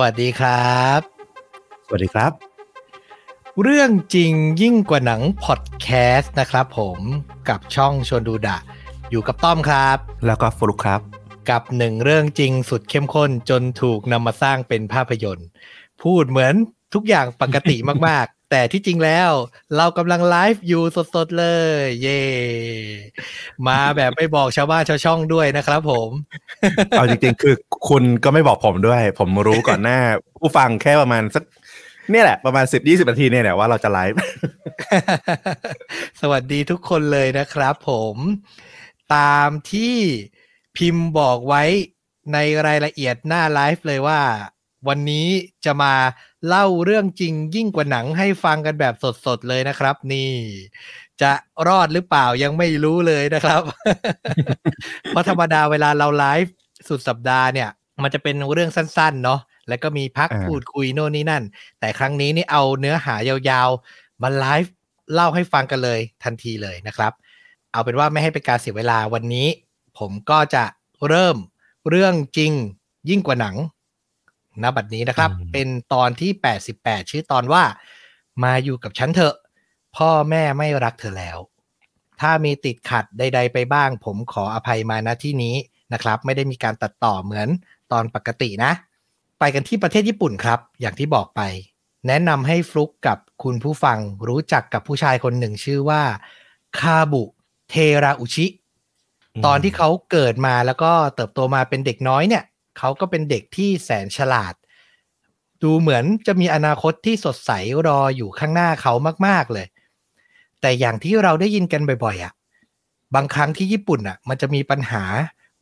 วัสดีครับ สวัสดีครับ เรื่องจริงยิ่งกว่าหนังพอดแคสต์นะครับผมกับช่องชวนดูดะ อยู่กับต้อมครับ แล้วก็ฟลุกครับ กับหนึ่งเรื่องจริงสุดเข้มข้นจนถูกนำมาสร้างเป็นภาพยนตร์ พูดเหมือนทุกอย่างปกติมากๆ แต่ที่จริงแล้วเรากำลังไลฟ์อยู่สดๆเลย เย่มาแบบไม่บอกชาวบ้านชาวช่องด้วยนะครับผม เอาจริงๆ คือคุณก็ไม่บอกผมด้วย ผมรู้ก่อนหน้า ผู้ฟังแค่ประมาณสักเนี่ยแหละประมาณสิบยี่สิบนาทีเนี่ยแหละว่าเราจะไลฟ์ สวัสดีทุกคนเลยนะครับผมตามที่พิมพ์บอกไว้ในรายละเอียดหน้าไลฟ์เลยว่า วันนี้จะมา เล่าเรื่องจริงยิ่งกว่าหนังให้ฟังกันแบบสดๆเลยนะครับ นี่ จะรอดหรือเปล่ายังไม่รู้เลยนะครับ เพราะธรรมดาเวลาเราไลฟ์สุดสัปดาห์เนี่ย มันจะเป็นเรื่องสั้นๆ เนาะแล้วก็มีพักอ่าพูดคุยโน่นนี่นั่น แต่ครั้งนี้นี่เอาเนื้อหายาวๆ มาไลฟ์เล่าให้ฟังกันเลยทันทีเลยนะครับ เอาเป็นว่าไม่ให้เป็นการเสียเวลาวันนี้ ผมก็จะเริ่มเรื่องจริงยิ่งกว่าหนัง ณบัดนี้นะครับอืมเป็นตอนที่ 88 ชื่อตอนว่า มาอยู่กับฉันเถอะ พ่อแม่ไม่รักเธอแล้ว ถ้ามีติดขัดใด ๆ ไปบ้าง ผมขออภัยมาณที่นี้นะครับ ไม่ได้มีการตัดต่อเหมือนตอนปกตินะ ไปกันที่ประเทศญี่ปุ่นครับ อย่างที่บอกไป แนะนำให้ฟลุกกับคุณผู้ฟังรู้จักกับผู้ชายคนหนึ่งชื่อว่าคาบุเทราอุชิตอนที่เขาเกิดมาแล้วก็เติบโตมาเป็นเด็กน้อยเนี่ย เขาก็เป็นเด็กที่แสนฉลาด ดูเหมือนจะมีอนาคตที่สดใสรออยู่ข้างหน้าเขามาก ๆเลย แต่อย่างที่เราได้ยินกันบ่อยๆอะบางครั้งที่ญี่ปุ่นอะ มันจะมีปัญหา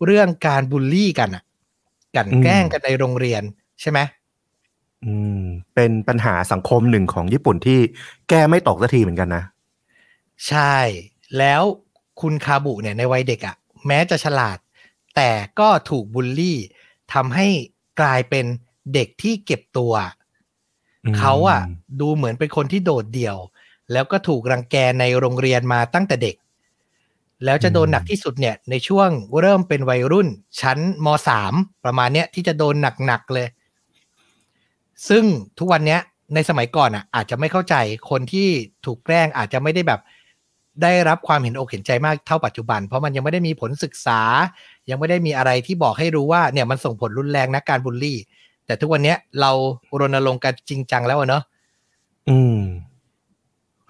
เรื่องการบูลลี่กันอะกลันแกล้งกันในโรงเรียนใช่ไหมอืม เป็นปัญหาสังคมหนึ่งของญี่ปุ่นที่แก้ไม่ตกสักทีเหมือนกันนะ ใช่ แล้วคุณคาบุเนี่ยในวัยเด็กอะ่ะ แม้จะฉลาด แต่ก็ถูกบูลลี่ ทำให้กลายเป็นเด็กที่เก็บตัวอืมเขาอะ่ะดูเหมือนเป็นคนที่โดดเดี่ยว แล้วก็ถูกรังแกในโรงเรียนมาตั้งแต่เด็ก แล้วจะโดนหนักที่สุดเนี่ย ในช่วงเริ่มเป็นวัยรุ่น ชั้นมสามประมาณเนี้ยที่จะโดนหนักๆเลย ซึ่งทุกวันเนี้ยในสมัยก่อนอะ อาจจะไม่เข้าใจคนที่ถูกแกล้งอาจจะไม่ได้แบบได้รับความเห็นอกเห็นใจมากเท่าปัจจุบัน เพราะมันยังไม่ได้มีผลศึกษา ยังไม่ได้มีอะไรที่บอกให้รู้ว่าเนี่ยมันส่งผลรุนแรงนะการบูลลี่ แต่ทุกวันเนี้ยเรารณรงค์กันจริงจังแล้วอะเนาะอืม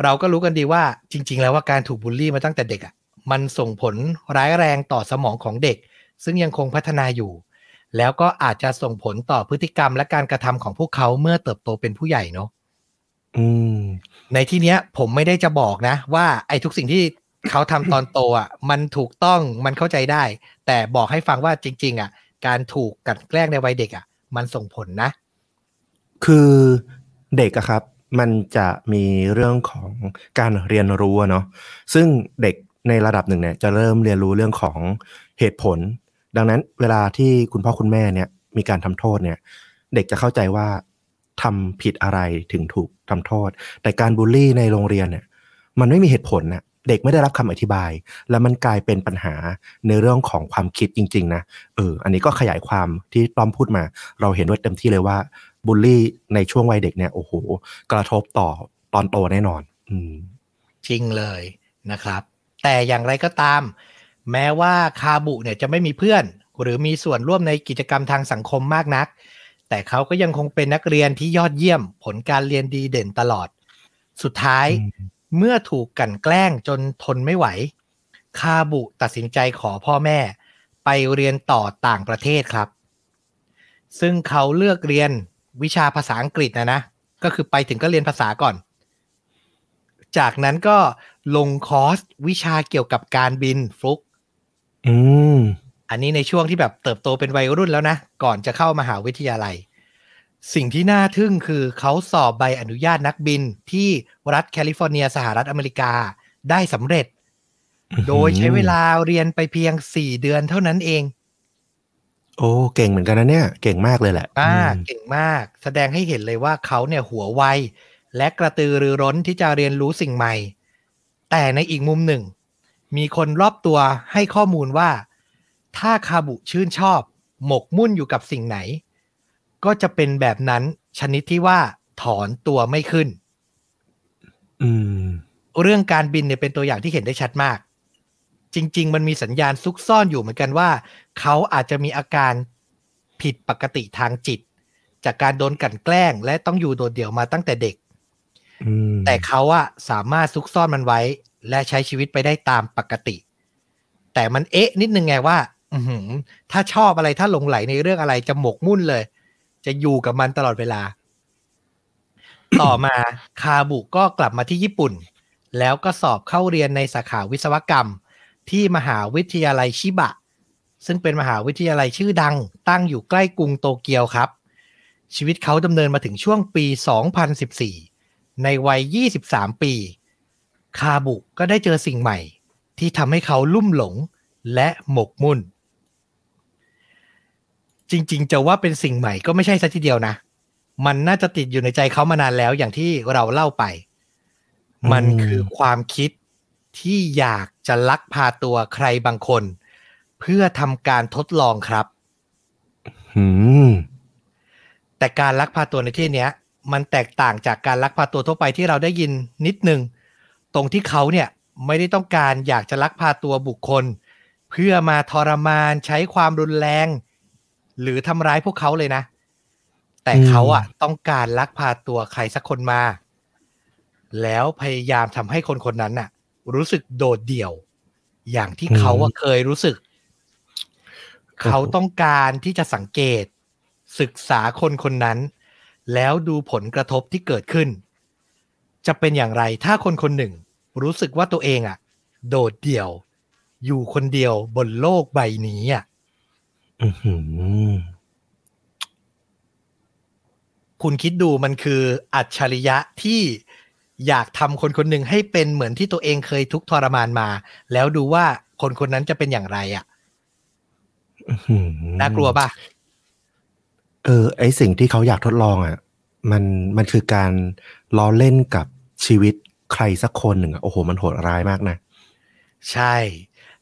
เราก็รู้กันดีว่าจริง ๆ แล้วว่าการถูกบูลลี่มาตั้งแต่เด็กอะมันส่งผลร้ายแรงต่อสมองของเด็ก ซึ่งยังคงพัฒนาอยู่ แล้วก็อาจจะส่งผลต่อพฤติกรรมและการกระทำของพวกเขาเมื่อเติบโตเป็นผู้ใหญ่เนาะอืมในที่เนี้ย ผมไม่ได้จะบอกนะ ว่าไอ้ทุกสิ่งที่ เขาทำตอนโตอะ มันถูกต้องมันเข้าใจได้ แต่บอกให้ฟังว่าจริง ๆ อะ การถูกกลันแกล้งในวัยเด็กอะ มันส่งผลนะ คือเด็กอะครับ มันจะมีเรื่องของการเรียนรู้เนาะซึ่งเด็กในระดับหนึ่งเนี่ยจะเริ่มเรียนรู้เรื่องของเหตุผล ดังนั้นเวลาที่คุณพ่อคุณแม่เนี่ยมีการทำโทษเนี่ย เด็กจะเข้าใจว่าทำผิดอะไรถึงถูกทำโทษ แต่การบูลลี่ในโรงเรียนเนี่ย มันไม่มีเหตุผลน่ะ เด็กไม่ได้รับคำอธิบาย แล้วมันกลายเป็นปัญหาในเรื่องของความคิดจริง ๆ นะเอออันนี้ก็ขยายความที่ต้อมพูดมา เราเห็นด้วยเต็มที่เลยว่าบูลลี่ในช่วงวัยเด็กเนี่ยโอ้โห กระทบต่อตอนโตแน่นอน อืมจริงเลยนะครับ แต่อย่างไรก็ตาม แม้ว่าคาบุเนี่ยจะไม่มีเพื่อน หรือมีส่วนร่วมในกิจกรรมทางสังคมมากนัก แต่เขาก็ยังคงเป็นนักเรียนที่ยอดเยี่ยม ผลการเรียนดีเด่นตลอด สุดท้ายอืม เมื่อถูกกลันแกล้งจนทนไม่ไหว คาบุตัดสินใจขอพ่อแม่ ไปเรียนต่อต่างประเทศครับ ซึ่งเขาเลือกเรียนวิชาภาษาอังกฤษนะนะ ก็คือไปถึงก็เรียนภาษาก่อน จากนั้นก็ลงคอร์สวิชาเกี่ยวกับการบินฟลุกอืมอันนี้ในช่วงที่แบบเติบโตเป็นวัยรุ่นแล้วนะ ก่อนจะเข้ามหาวิทยาลัย สิ่งที่น่าทึ่งคือเขาสอบใบอนุญาตนักบินที่รัฐแคลิฟอร์เนียสหรัฐอเมริกาได้สำเร็จ โดยใช้เวลาเรียนไปเพียง4เดือนเท่านั้นเอง โอ้เก่งเหมือนกันนะเนี่ย เก่งมากเลยแหละอ่าอืมเก่งมาก แสดงให้เห็นเลยว่าเขาเนี่ยหัวไวและกระตือรือร้นที่จะเรียนรู้สิ่งใหม่ แต่ในอีกมุมหนึ่ง มีคนรอบตัวให้ข้อมูลว่า ถ้าคาบุชื่นชอบ หมกมุ่นอยู่กับสิ่งไหน ก็จะเป็นแบบนั้นชนิดที่ว่าถอนตัวไม่ขึ้น อืม เรื่องการบินเนี่ยเป็นตัวอย่างที่เห็นได้ชัดมาก จริง ๆ มันมีสัญญาณซุกซ่อนอยู่เหมือนกันว่า เขาอาจจะมีอาการผิดปกติทางจิต จากการโดนกลั่นแกล้ง และต้องอยู่โดดเดี่ยวมาตั้งแต่เด็กอืมแต่เขาอะสามารถซุกซ่อนมันไว้ และใช้ชีวิตไปได้ตามปกติ แต่มันเอ๊ะ นิดนึงไงว่าอือหือถ้าชอบอะไรถ้าหลงไหลในเรื่องอะไรจะหมกมุ่นเลย จะอยู่กับมันตลอดเวลา ต่อมาคาบุก็กลับมาที่ญี่ปุ่น แล้วก็สอบเข้าเรียนในสาขาวิศวกรรม ที่มหาวิทยาลัยชิบะ ซึ่งเป็นมหาวิทยาลัยชื่อดัง ตั้งอยู่ใกล้กรุงโตเกียวครับ ชีวิตเขาดำเนินมาถึงช่วงปี 2014 ในวัย 23 ปี คาบุก็ได้เจอสิ่งใหม่ ที่ทำให้เขาลุ่มหลงและหมกมุ่น จริง ๆ จะว่าเป็นสิ่งใหม่ก็ไม่ใช่ซะทีเดียวนะ มันน่าจะติดอยู่ในใจเขามานานแล้วอย่างที่เราเล่าไป มันคือความคิดที่อยากจะลักพาตัวใครบางคน เพื่อทำการทดลองครับอืมแต่การลักพาตัวในที่เนี้ย มันแตกต่างจากการลักพาตัวทั่วไปที่เราได้ยินนิดนึง ตรงที่เขาเนี่ยไม่ได้ต้องการอยากจะลักพาตัวบุคคล เพื่อมาทรมานใช้ความรุนแรง หรือทำร้ายพวกเขาเลยนะ แต่เขาอะต้องการลักพาตัวใครสักคนมา แล้วพยายามทำให้คนคนนั้นน่ะรู้สึกโดดเดี่ยว อย่างที่เขาอะเคยรู้สึก เขาต้องการที่จะสังเกต ศึกษาคนคนนั้น แล้วดูผลกระทบที่เกิดขึ้น จะเป็นอย่างไรถ้าคนคนหนึ่ง รู้สึกว่าตัวเองอะโดดเดี่ยว อยู่คนเดียวบนโลกใบนี้อะ อือหือ คุณคิดดูมันคืออัจฉริยะที่อยากทำคนคนหนึ่งให้เป็นเหมือนที่ตัวเองเคยทุกข์ทรมานมา แล้วดูว่าคนคนนั้นจะเป็นอย่างไรอะอื้อหือน่ากลัวป่ะ เออ ไอสิ่งที่เขาอยากทดลองอะ มันมันคือการล้อเล่นกับชีวิตใครสักคนหนึ่งอะโอ้โห มันโหดร้ายมากนะ ใช่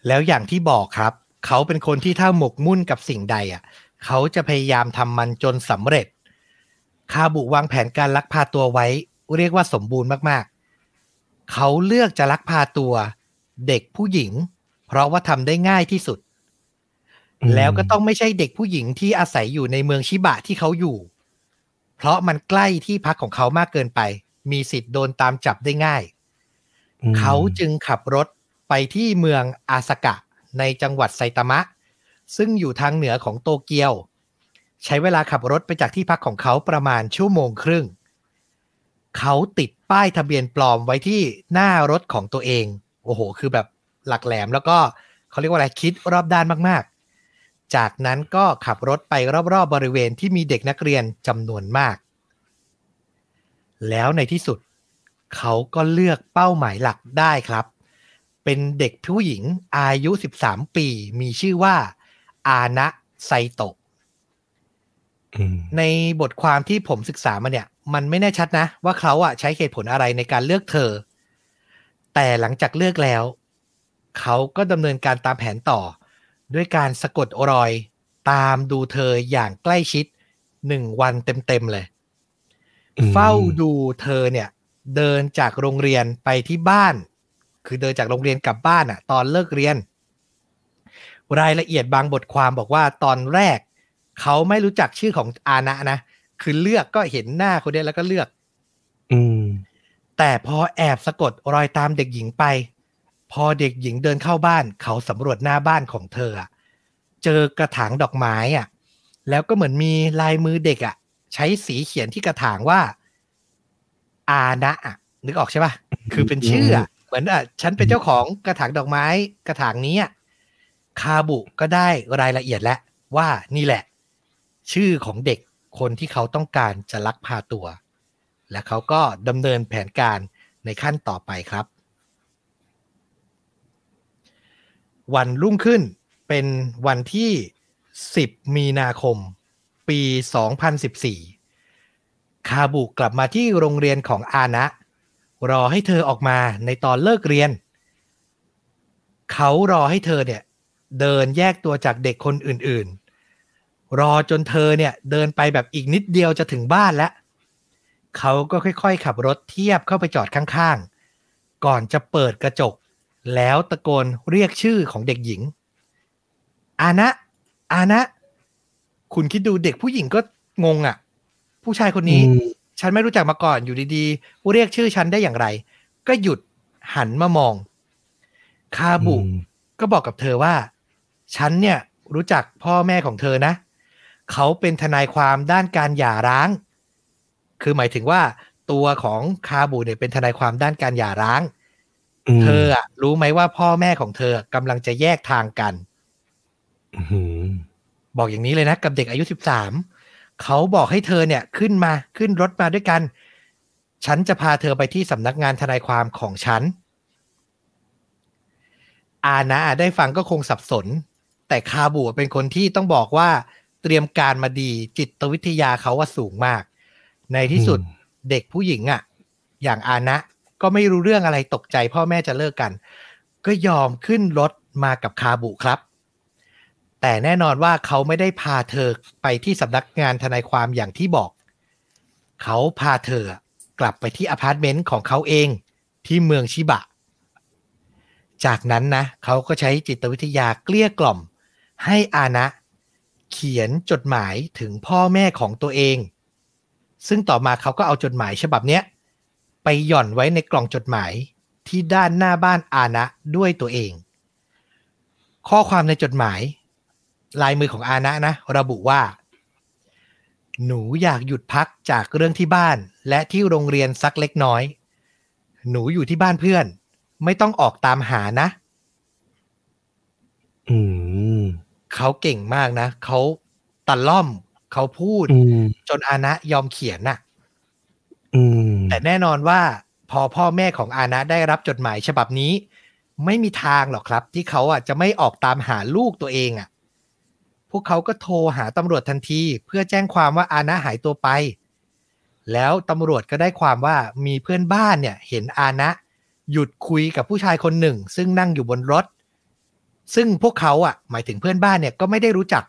แล้วอย่างที่บอกครับ เขาเป็นคนที่ถ้าหมกมุ่นกับสิ่งใดอะ เขาจะพยายามทำมันจนสำเร็จ คาบุวางแผนการลักพาตัวไว้ เรียกว่าสมบูรณ์มากๆ เขาเลือกจะลักพาตัวเด็กผู้หญิง เพราะว่าทำได้ง่ายที่สุดอืมแล้วก็ต้องไม่ใช่เด็กผู้หญิงที่อาศัยอยู่ในเมืองชิบะที่เขาอยู่ เพราะมันใกล้ที่พักของเขามากเกินไป มีสิทธิ์โดนตามจับได้ง่ายอืมเขาจึงขับรถไปที่เมืองอาสกะ ในจังหวัดไซตามะ ซึ่งอยู่ทางเหนือของโตเกียว ใช้เวลาขับรถไปจากที่พักของเขาประมาณชั่วโมงครึ่ง เขาติดป้ายทะเบียนปลอมไว้ที่หน้ารถของตัวเอง โอ้โห คือแบบหลักแหลมแล้วก็เขาเรียกว่าอะไรคิดรอบด้านมากๆ จากนั้นก็ขับรถไปรอบๆบริเวณที่มีเด็กนักเรียนจำนวนมาก แล้วในที่สุด เขาก็เลือกเป้าหมายหลักได้ครับ เป็นเด็กผู้หญิงอายุ 13 ปี มีชื่อว่า อานะไซโตะอืมในบทความที่ผมศึกษามาเนี่ย มันไม่แน่ชัดนะ ว่าเขาอะใช้เหตุผลอะไรในการเลือกเธอ แต่หลังจากเลือกแล้ว เขาก็ดำเนินการตามแผนต่อ ด้วยการสะกดรอยตามดูเธออย่างใกล้ชิดหนึ่งวันเต็มๆเลยอืมเฝ้าดูเธอเนี่ย เดินจากโรงเรียนไปที่บ้าน คือเดินจากโรงเรียนกลับบ้านอะตอนเลิกเรียน รายละเอียดบางบทความบอกว่าตอนแรก เขาไม่รู้จักชื่อของอานะนะ คือเลือกก็เห็นหน้าคนเนี้ยแล้วก็เลือก อืม แต่พอแอบสะกดรอยตามเด็กหญิงไป พอเด็กหญิงเดินเข้าบ้าน เขาสำรวจหน้าบ้านของเธออะเจอกระถางดอกไม้อะแล้วก็เหมือนมีลายมือเด็กอะใช้สีเขียนที่กระถางว่าอานะอะนึกออกใช่ปะคือเป็นชื่ออะ เหมือนอะฉันเป็นเจ้าของกระถางดอกไม้กระถางนี้คาบุก็ได้รายละเอียดแล้วว่านี่แหละ ชื่อของเด็กคนที่เขาต้องการจะลักพาตัว และเขาก็ดำเนินแผนการในขั้นต่อไปครับ วันรุ่งขึ้นเป็นวันที่ 10 มีนาคม ปี 2014 คาบุกลับมาที่โรงเรียนของอานะ รอให้เธอออกมาในตอนเลิกเรียน เขารอให้เธอเนี่ย เดินแยกตัวจากเด็กคนอื่นๆ รอจนเธอเนี่ย เดินไปแบบอีกนิดเดียวจะถึงบ้านแล้ว เขาก็ค่อยๆ ขับรถเทียบเข้าไปจอดข้างๆ ก่อนจะเปิดกระจก แล้วตะโกนเรียกชื่อของเด็กหญิง อานะ อานะ คุณคิดดูเด็กผู้หญิงก็งงอะ่ะ ผู้ชายคนนี้ ฉันไม่รู้จักมาก่อนอยู่ดีๆเรียกชื่อฉันได้อย่างไร ก็หยุดหันมามอง คาบุอืมก็บอกกับเธอว่า ฉันเนี่ยรู้จักพ่อแม่ของเธอนะ เขาเป็นทนายความด้านการหย่าร้าง คือหมายถึงว่าตัวของคาบุเนี่ยเป็นทนายความด้านการหย่าร้างมเธออะรู้ไหมว่าพ่อแม่ของเธอกำลังจะแยกทางกันอืมบอกอย่างนี้เลยนะกับเด็กอายุสิบสาม เขาบอกให้เธอเนี่ยขึ้นมาขึ้นรถมาด้วยกัน ฉันจะพาเธอไปที่สำนักงานทนายความของฉัน อานะได้ฟังก็คงสับสน แต่คาบูเป็นคนที่ต้องบอกว่าเตรียมการมาดีจิตวิทยาเขาว่าสูงมาก ในที่สุดเด็กผู้หญิงอะ อย่างอานะก็ไม่รู้เรื่องอะไรตกใจพ่อแม่จะเลิกกัน ก็ยอมขึ้นรถมากับคาบุครับ แต่แน่นอนว่าเขาไม่ได้พาเธอไปที่สำนักงานทนายความอย่างที่บอก เขาพาเธอกลับไปที่อพาร์ตเมนต์ของเขาเองที่เมืองชิบะ จากนั้นนะเขาก็ใช้จิตวิทยาเกลี้ยกล่อม ให้อานะเขียนจดหมายถึงพ่อแม่ของตัวเอง ซึ่งต่อมาเขาก็เอาจดหมายฉบับเนี้ยไปหย่อนไว้ในกล่องจดหมายที่ด้านหน้าบ้านอานะด้วยตัวเอง ข้อความในจดหมาย ลายมือของอานะนะ ระบุว่า หนูอยากหยุดพักจากเรื่องที่บ้าน และที่โรงเรียนสักเล็กน้อย หนูอยู่ที่บ้านเพื่อน ไม่ต้องออกตามหานะ อืมเขาเก่งมากนะเขาตะล่อมเขาพูดอืมจนอานะยอมเขียนน่ะอืมแต่แน่นอนว่า พอพ่อแม่ของอานะได้รับจดหมายฉบับนี้ ไม่มีทางหรอกครับ ที่เขาอะจะไม่ออกตามหาลูกตัวเองอะ พวกเขาก็โทรหาตำรวจทันที เพื่อแจ้งความว่าอานะหายตัวไป แล้วตำรวจก็ได้ความว่ามีเพื่อนบ้านเนี่ยเห็นอานะ หยุดคุยกับผู้ชายคนหนึ่ง ซึ่งนั่งอยู่บนรถ ซึ่งพวกเขาอะ หมายถึงเพื่อนบ้านเนี่ยก็ไม่ได้รู้จัก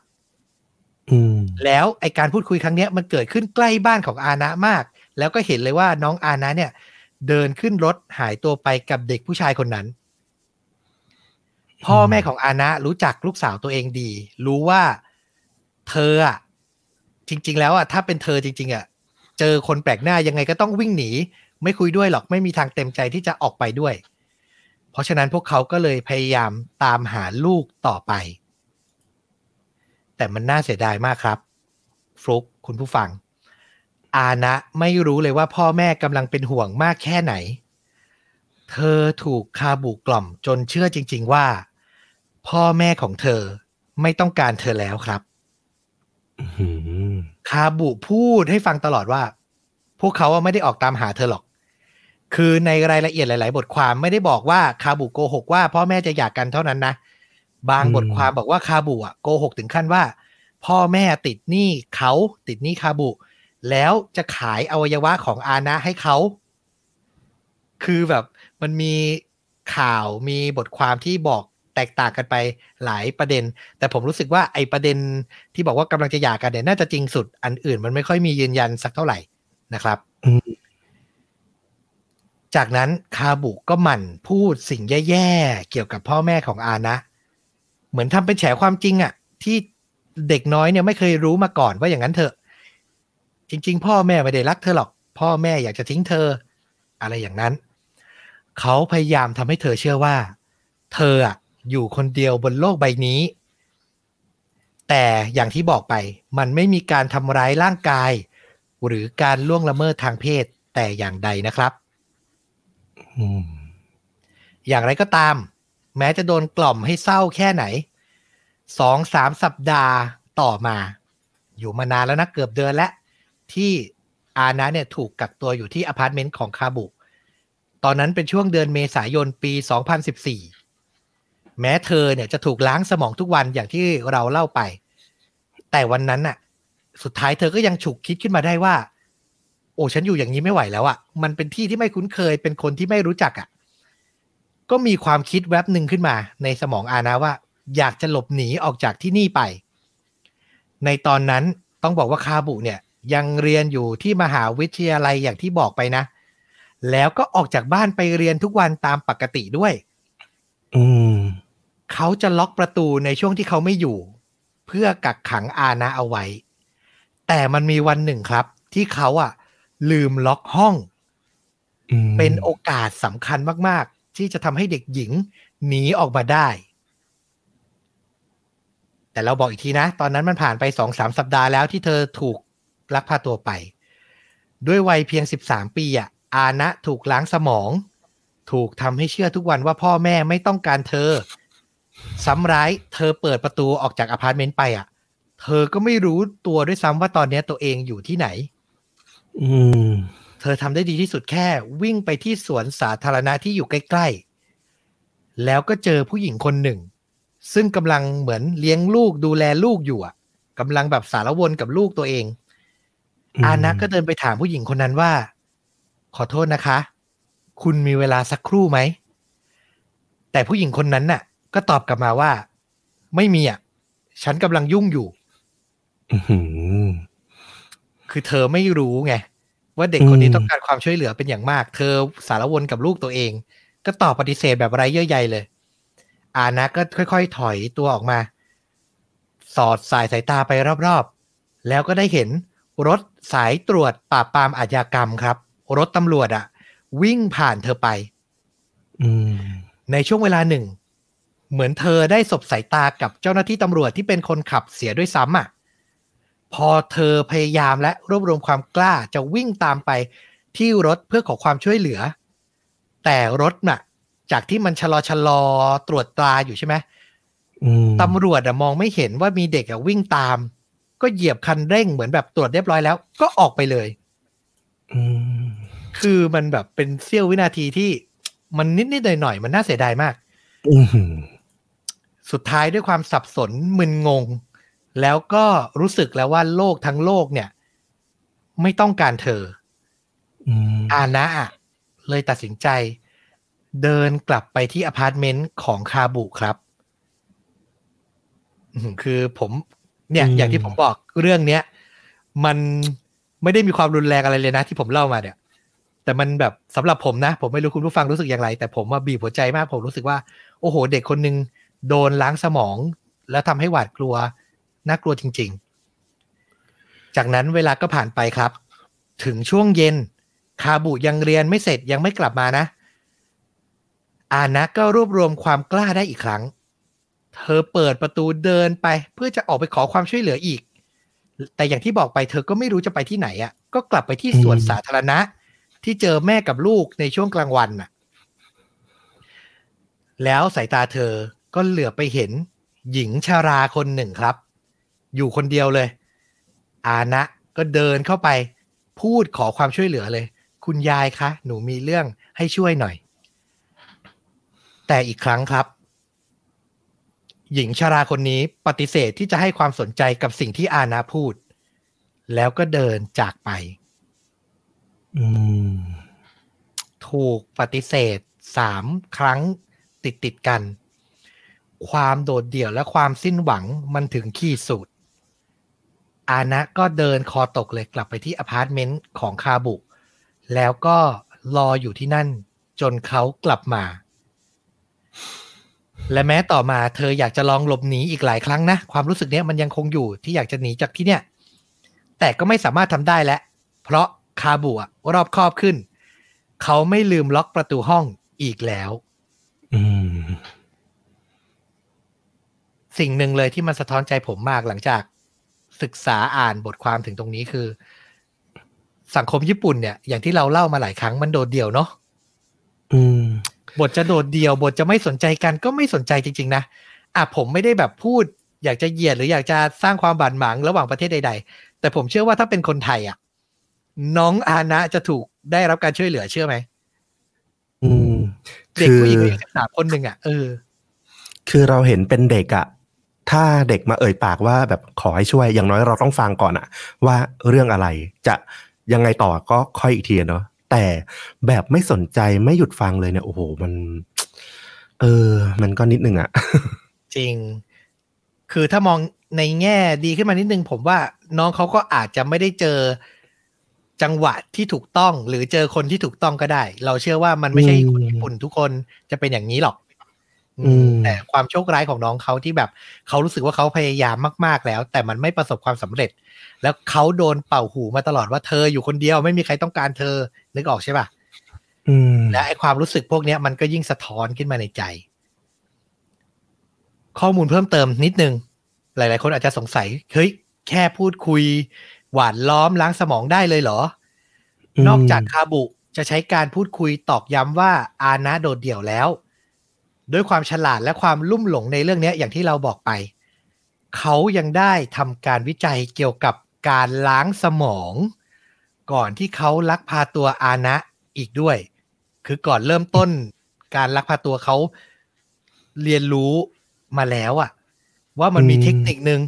อืมแล้วไอการพูดคุยครั้งเนี้ยมันเกิดขึ้นใกล้บ้านของอานะมาก แล้วก็เห็นเลยว่าน้องอานะเนี่ย เดินขึ้นรถหายตัวไปกับเด็กผู้ชายคนนั้น พ่อแม่ของอานะรู้จักลูกสาวตัวเองดี รู้ว่าเธออะจริง ๆ แล้วอะถ้าเป็นเธอจริง ๆอะเจอคนแปลกหน้ายังไงก็ต้องวิ่งหนี ไม่คุยด้วยหรอกไม่มีทางเต็มใจที่จะออกไปด้วย เพราะฉะนั้นพวกเขาก็เลยพยายามตามหาลูกต่อไป แต่มันน่าเสียดายมากครับฟลุกคุณผู้ฟัง อานะไม่รู้เลยว่าพ่อแม่กำลังเป็นห่วงมากแค่ไหน เธอถูกคาบุกล่อมจนเชื่อจริง ๆ ว่า พ่อแม่ของเธอไม่ต้องการเธอแล้วครับอืมคาบุพูดให้ฟังตลอดว่า พวกเขาอะไม่ได้ออกตามหาเธอหรอก คือในรายละเอียดหลาย ๆ บทความไม่ได้บอกว่าคาบุโกหกว่าพ่อแม่จะหย่ากกันเท่านั้นนะบางบทความบอกว่าคาบุอะโกหกถึงขั้นว่า พ่อแม่ติดหนี้เขาติดหนี้คาบุ แล้วจะขายอวัยวะของอานะให้เขา คือแบบ มันมีข่าวมีบทความที่บอกแตกต่างกันไปหลายประเด็น แต่ผมรู้สึกว่าไอ้ประเด็นที่บอกว่ากำลังจะหย่ากันเนี่ยน่าจะจริงสุดอันอื่น มันไม่ค่อยมียืนยันสักเท่าไหร่นะครับอืมจากนั้นคาบุก็หมั่นพูดสิ่งแย่ๆ เกี่ยวกับพ่อแม่ของอานะ เหมือนทำเป็นแฉความจริงอะที่เด็กน้อยเนี่ยไม่เคยรู้มาก่อนว่าอย่างนั้นเถอะ จริง ๆ พ่อแม่ไม่ได้รักเธอหรอก พ่อแม่อยากจะทิ้งเธอ อะไรอย่างนั้น เขาพยายามทำให้เธอเชื่อว่า เธออะอยู่คนเดียวบนโลกใบนี้ แต่อย่างที่บอกไป มันไม่มีการทำร้ายร่างกาย หรือการล่วงละเมิดทางเพศแต่อย่างใดนะครับอืมอย่างไรก็ตาม แม้จะโดนกล่อมให้เศร้าแค่ไหนสองสามสัปดาห์ต่อมา อยู่มานานแล้วนะเกือบเดือนแล้วที่อานะเนี่ยถูกกักตัวอยู่ที่อพาร์ตเมนต์ของคาบุต อนนั้นเป็นช่วงเดือนเมษายนปี 2014 แม้เธอเนี่ยจะถูกล้างสมองทุกวันอย่างที่เราเล่าไป แต่วันนั้นน่ะ สุดท้ายเธอก็ยังฉุกคิดขึ้นมาได้ว่า โอ้ฉันอยู่อย่างนี้ไม่ไหวแล้วอะ่ะ มันเป็นที่ที่ไม่คุ้นเคย เป็นคนที่ไม่รู้จักอะ่ะ ก็มีความคิดแวบหนึ่งขึ้นมา ในสมองอานะว่า อยากจะหลบหนีออกจากที่นี่ไป ในตอนนั้นต้องบอกว่าคาบุเนี่ยยังเรียนอยู่ที่มหาวิทยาลัยอย่างที่บอกไปนะ แล้วก็ออกจากบ้านไปเรียนทุกวันตามปกติด้วย อืมเขาจะล็อกประตูในช่วงที่เขาไม่อยู่ เพื่อกักขังอานะเอาไว้ แต่มันมีวันหนึ่งครับ ที่เขาอะลืมล็อกห้องอืมเป็นโอกาสสำคัญมาก ๆ ที่จะทำให้เด็กหญิงหนีออกมาได้ แต่เราบอกอีกทีนะ ตอนนั้นมันผ่านไปสองสามสัปดาห์แล้วที่เธอถูกลักพาตัวไป ด้วยวัยเพียงสิบสามปีอะ อานะถูกล้างสมอง ถูกทำให้เชื่อทุกวันว่าพ่อแม่ไม่ต้องการเธอซ้ำร้ายเธอเปิดประตูออกจากอพาร์ตเมนต์ไปอะ เธอก็ไม่รู้ตัวด้วยซ้ำว่าตอนนี้ตัวเองอยู่ที่ไหน อืม เธอทำได้ดีที่สุดแค่ วิ่งไปที่สวนสาธารณะที่อยู่ใกล้ ๆ แล้วก็เจอผู้หญิงคนหนึ่ง ซึ่งกำลังเหมือนเลี้ยงลูกดูแลลูกอยู่อะกำลังแบบสารวนกับลูกตัวเองอืมอานะก็เดินไปถามผู้หญิงคนนั้นว่า ขอโทษนะคะ คุณมีเวลาสักครู่ไหม แต่ผู้หญิงคนนั้นน่ะ ก็ตอบกลับมาว่า ไม่มีอะ ฉันกำลังยุ่งอยู่อื้อหือคือเธอไม่รู้ไง ว่าเด็กคนนี้อืมต้องการความช่วยเหลือเป็นอย่างมาก เธอสารวนกับลูกตัวเอง ก็ตอบปฏิเสธแบบไร้เยื่อใยเลย อานะก็ค่อยๆ ถอยตัวออกมา สอดสายสายตาไปรอบๆ แล้วก็ได้เห็นรถสายตรวจปราบปรามอาชญากรรมครับ รถตำรวจอะวิ่งผ่านเธอไปอืมในช่วงเวลาหนึ่ง เหมือนเธอได้สบสายตากับเจ้าหน้าที่ตำรวจที่เป็นคนขับเสียด้วยซ้ำอะพอเธอพยายามและรวบรวมความกล้าจะวิ่งตามไปที่รถเพื่อขอความช่วยเหลือ แต่รถน่ะ จากที่มันชะลอชะลอตรวจตราอยู่ใช่ไหมอืมตำรวจอะมองไม่เห็นว่ามีเด็กอะวิ่งตาม ก็เหยียบคันเร่งเหมือนแบบตรวจเรียบร้อยแล้ว ก็ออกไปเลยอืม คือมันแบบเป็นเสี้ยววินาทีที่มันนิดๆหน่อยๆมันน่าเสียดายมากอือหือสุดท้ายด้วยความสับสนมึนงง แล้วก็รู้สึกแล้วว่าโลกทั้งโลกเนี่ย ไม่ต้องการเธออืมอานะอะเลยตัดสินใจ เดินกลับไปที่อพาร์ตเมนต์ของคาบุครับอืมคือผม เนี่ย อย่างที่ผมบอกเรื่องเนี้ย มัน ไม่ได้มีความรุนแรงอะไรเลยนะ ที่ผมเล่ามาเนี่ย แต่มันแบบสำหรับผมนะ ผมไม่รู้คุณผู้ฟังรู้สึกอย่างไร แต่ผมมาบีบหัวใจมากผมรู้สึกว่า โอ้โห เด็กคนหนึ่งโดนล้างสมอง แล้วทำให้หวาดกลัวน่ากลัวจริง ๆ จากนั้นเวลาก็ผ่านไปครับ ถึงช่วงเย็น คาบุยังเรียนไม่เสร็จยังไม่กลับมานะ อานะก็รวบรวมความกล้าได้อีกครั้ง เธอเปิดประตูเดินไป เพื่อจะออกไปขอความช่วยเหลืออีก แต่อย่างที่บอกไปเธอก็ไม่รู้จะไปที่ไหนอะ ก็กลับไปที่สวนสาธารณะ ที่เจอแม่กับลูกในช่วงกลางวันน่ะ แล้วสายตาเธอก็เหลือไปเห็นหญิงชาราคนหนึ่งครับ อยู่คนเดียวเลย อานะก็เดินเข้าไป พูดขอความช่วยเหลือเลย คุณยายคะ หนูมีเรื่องให้ช่วยหน่อย แต่อีกครั้งครับ หญิงชาราคนนี้ปฏิเสธที่จะให้ความสนใจกับสิ่งที่อานะพูด แล้วก็เดินจากไปอืมถูกปฏิเสธสามครั้งติดติดๆกัน ความโดดเดี่ยวและความสิ้นหวังมันถึงขีดสุด อานะก็เดินคอตกเลยกลับไปที่อพาร์ตเมนต์ของคาบุ แล้วก็รออยู่ที่นั่นจนเขากลับมา และแม้ต่อมาเธออยากจะลองหลบหนีอีกหลายครั้งนะ ความรู้สึกเนี้ยมันยังคงอยู่ที่อยากจะหนีจากที่เนี่ย แต่ก็ไม่สามารถทำได้แล้วเพราะคาบุอะรอบคอบขึ้น เขาไม่ลืมล็อกประตูห้องอีกแล้ว อืม สิ่งหนึ่งเลยที่มันสะท้อนใจผมมากหลังจาก ศึกษาอ่านบทความถึงตรงนี้คือ สังคมญี่ปุ่นเนี่ย อย่างที่เราเล่ามาหลายครั้งมันโดดเดี่ยวเนาะอืม บทจะโดดเดี่ยว บทจะไม่สนใจกันก็ไม่สนใจจริง ๆ นะอะผมไม่ได้แบบพูด อยากจะเหยียดหรืออยากจะสร้างความบาดหมางระหว่างประเทศใด ๆ แต่ผมเชื่อว่าถ้าเป็นคนไทยอะน้องอานะจะถูกได้รับการช่วยเหลือเชื่อไหมอืมเด็กคือผู้หญิงอายุสิบสามคนหนึ่งอะเออ คือเราเห็นเป็นเด็กอะถ้าเด็กมาเอ่ยปากว่าแบบขอให้ช่วยอย่างน้อยเราต้องฟังก่อนอะว่าเรื่องอะไรจะยังไงต่อก็ค่อยอีกทีเนาะ แต่แบบไม่สนใจไม่หยุดฟังเลยเนี่ยโอ้โหมัน เออ มันก็นิดนึงอะจริง คือถ้ามองในแง่ดีขึ้นมานิดนึง ผมว่าน้องเขาก็อาจจะไม่ได้เจอจังหวะที่ถูกต้อง หรือเจอคนที่ถูกต้องก็ได้ เราเชื่อว่ามันไม่ใช่คนญี่ปุ่นทุกคนจะเป็นอย่างนี้หรอกอืมแต่ความโชคร้ายของน้องเขาที่แบบ เขารู้สึกว่าเขาพยายามมาก ๆแล้ว แต่มันไม่ประสบความสำเร็จ แล้วเขาโดนเป่าหูมาตลอดว่าเธออยู่คนเดียวไม่มีใครต้องการเธอนึกออกใช่ปะอืมและไอความรู้สึกพวกเนี้ยมันก็ยิ่งสะท้อนขึ้นมาในใจ ข้อมูลเพิ่มเติมนิดนึง หลาย ๆ คนอาจจะสงสัยเฮ้ยแค่พูดคุย หวานล้อมล้างสมองได้เลยเหรอ นอกจากคาบุจะใช้การพูดคุยตอกย้ำว่าอานะโดดเดี่ยวแล้ว ด้วยความฉลาดและความลุ่มหลงในเรื่องเนี้ยอย่างที่เราบอกไป เขายังได้ทำการวิจัยเกี่ยวกับ การล้างสมอง ก่อนที่เขาลักพาตัวอานะอีกด้วย คือก่อนเริ่มต้น การลักพาตัวเขาเรียนรู้มาแล้วอะว่ามันมีอืมเทคนิคหนึ่ง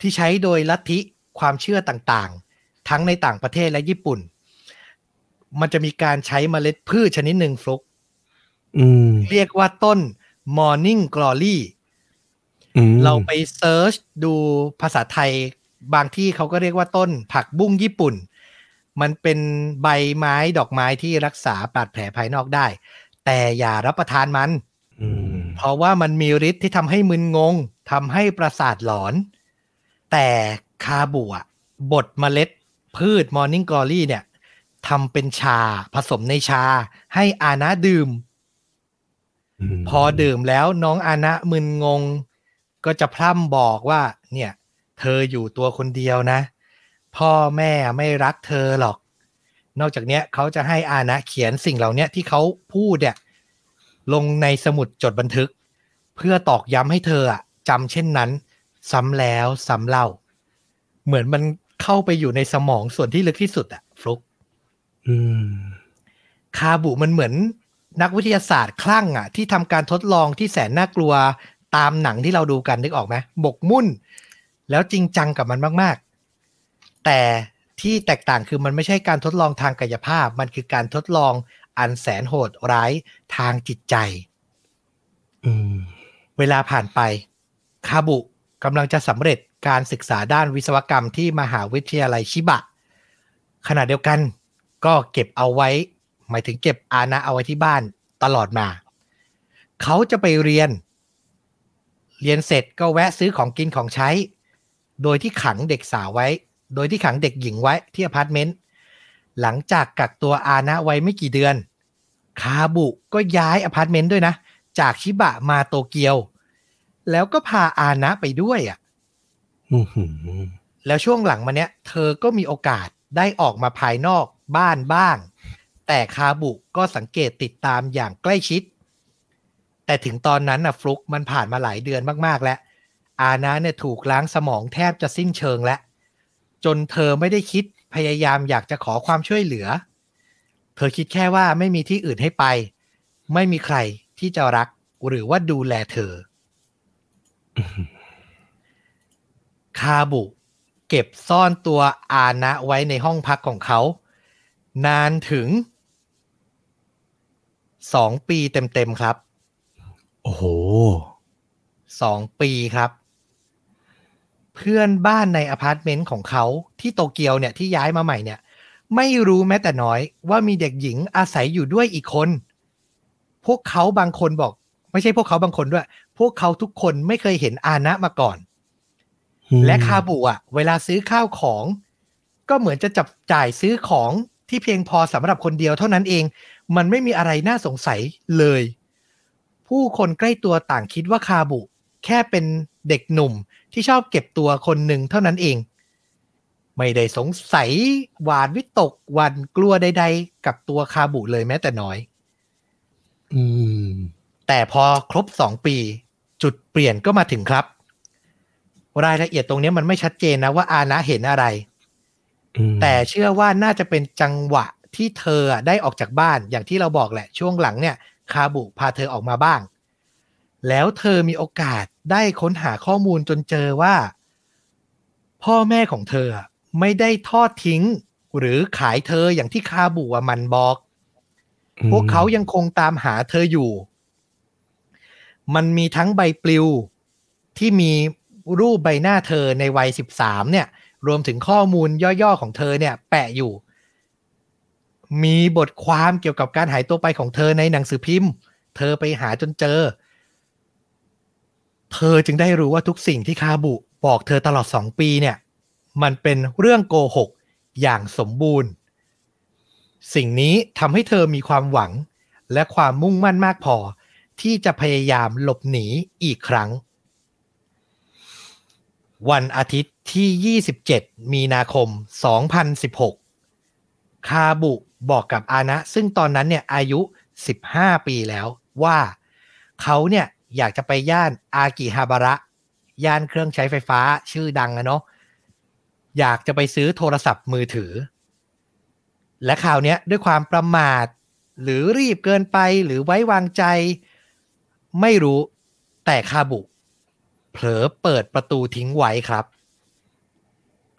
ที่ใช้โดยลัทธิความเชื่อต่างๆ ทั้งในต่างประเทศและญี่ปุ่น มันจะมีการใช้เมล็ดพืชชนิดหนึ่งฟลุกอืมเรียกว่าต้น Morning Glory อืมเราไปเซิร์ชดูภาษาไทย บางที่เขาก็เรียกว่าต้นผักบุ้งญี่ปุ่น มันเป็นใบไม้ดอกไม้ที่รักษาบาดแผลภายนอกได้ แต่อย่ารับประทานมันอืมเพราะว่ามันมีฤทธิ์ที่ทำให้มึนงงทำให้ประสาทหลอน แต่คาบุอะบดเมล็ดพืช Morning Glory เนี่ยทำเป็นชาผสมในชา ให้อานะดื่มมพอดื่มแล้วน้องอานะมึนงง ก็จะพร่ำบอกว่า เนี่ย เธออยู่ตัวคนเดียวนะ พ่อแม่ไม่รักเธอหรอก นอกจากเนี้ยเขาจะให้อานะเขียนสิ่งเหล่าเนี้ยที่เขาพูดเนี่ยลงในสมุดจดบันทึก เพื่อตอกย้ำให้เธออะจำเช่นนั้น ซ้ำแล้วซ้ำเล่า เหมือนมันเข้าไปอยู่ในสมองส่วนที่ลึกที่สุดอะฟลุกอืมคาบุมันเหมือนนักวิทยาศาสตร์คลั่งอะที่ทำการทดลองที่แสนน่ากลัวตามหนังที่เราดูกันนึกออกไหมบกมุ่น แล้วจริงจังกับมันมาก ๆ แต่ที่แตกต่างคือมันไม่ใช่การทดลองทางกายภาพ มันคือการทดลองอันแสนโหดร้ายทางจิตใจอืมเวลาผ่านไป คาบุกำลังจะสำเร็จการศึกษาด้านวิศวกรรมที่มหาวิทยาลัยชิบะ ขณะเดียวกันก็เก็บเอาไว้ หมายถึงเก็บอานะเอาไว้ที่บ้านตลอดมา เขาจะไปเรียน เรียนเสร็จก็แวะซื้อของกินของใช้ โดยที่ขังเด็กสาวไว้ โดยที่ขังเด็กหญิงไว้ที่อพาร์ตเมนต์ หลังจากกักตัวอานะไว้ไม่กี่เดือน คาบุก็ย้ายอพาร์ตเมนต์ด้วยนะ จากชิบะมาโตเกียว แล้วก็พาอานะไปด้วยอะอืมหืมแล้วช่วงหลังมาเนี้ย เธอก็มีโอกาสได้ออกมาภายนอกบ้านบ้าง แต่คาบุก็สังเกตติดตามอย่างใกล้ชิด แต่ถึงตอนนั้นน่ะฟลุกมันผ่านมาหลายเดือนมาก ๆ แล้ว อานะเนี่ยถูกล้างสมองแทบจะสิ้นเชิงแล้วจนเธอไม่ได้คิดพยายามอยากจะขอความช่วยเหลือ เธอคิดแค่ว่าไม่มีที่อื่นให้ไป ไม่มีใครที่จะรักหรือว่าดูแลเธอ คาบุ เก็บซ่อนตัวอานะไว้ในห้องพักของเขา นานถึงสองปีเต็มๆครับ โอ้โหสองปีครับ เพื่อนบ้านในอพาร์ตเมนต์ของเขาที่โตเกียวเนี่ยที่ย้ายมาใหม่เนี่ย ไม่รู้แม้แต่น้อยว่ามีเด็กหญิงอาศัยอยู่ด้วยอีกคน พวกเขาบางคนบอก ไม่ใช่พวกเขาบางคนด้วย พวกเขาทุกคนไม่เคยเห็นอานะมาก่อน และคาบุอะ เวลาซื้อข้าวของ ก็เหมือนจะจับจ่ายซื้อของที่เพียงพอสำหรับคนเดียวเท่านั้นเอง มันไม่มีอะไรน่าสงสัยเลย ผู้คนใกล้ตัวต่างคิดว่าคาบุ แค่เป็น เด็กหนุ่มที่ชอบเก็บตัวคนหนึ่งเท่านั้นเอง ไม่ได้สงสัยหวาดวิตกหวันกลัวใดๆ กับตัวคาบุเลยแม้แต่น้อย อืม แต่พอครบสองปี จุดเปลี่ยนก็มาถึงครับ รายละเอียดตรงนี้มันไม่ชัดเจนนะว่าอานะเห็นอะไรอืมแต่เชื่อว่าน่าจะเป็นจังหวะที่เธออะได้ออกจากบ้านอย่างที่เราบอกแหละ ช่วงหลังเนี่ย คาบุพาเธอออกมาบ้าง แล้วเธอมีโอกาส ได้ค้นหาข้อมูลจนเจอว่า พ่อแม่ของเธออะไม่ได้ทอดทิ้ง หรือขายเธออย่างที่คาบุอะมันบอก พวกเขายังคงตามหาเธออยู่ มันมีทั้งใบปลิวที่มีรูปใบหน้าเธอในวัย13เนี่ย รวมถึงข้อมูลย่อๆของเธอเนี่ย แปะอยู่ มีบทความเกี่ยวกับการหายตัวไปของเธอในหนังสือพิมพ์ เธอไปหาจนเจอ เธอจึงได้รู้ว่าทุกสิ่งที่คาบุบอกเธอตลอดสองปีเนี่ย มันเป็นเรื่องโกหกอย่างสมบูรณ์ สิ่งนี้ทำให้เธอมีความหวังและความมุ่งมั่นมากพอ ที่จะพยายามหลบหนีอีกครั้ง วันอาทิตย์ที่ 27 มีนาคม 2016 คาบุบอกกับอานะ ซึ่งตอนนั้นเนี่ยอายุ 15 ปีแล้วว่า เขาเนี่ย อยากจะไปย่านอากิฮาบาระ ย่านเครื่องใช้ไฟฟ้าชื่อดังนะเนาะอยากจะไปซื้อโทรศัพท์มือถือ และคราวนี้ด้วยความประมาท หรือรีบเกินไปหรือไว้วางใจ ไม่รู้แต่คาบุ เผลอเปิดประตูทิ้งไว้ครับ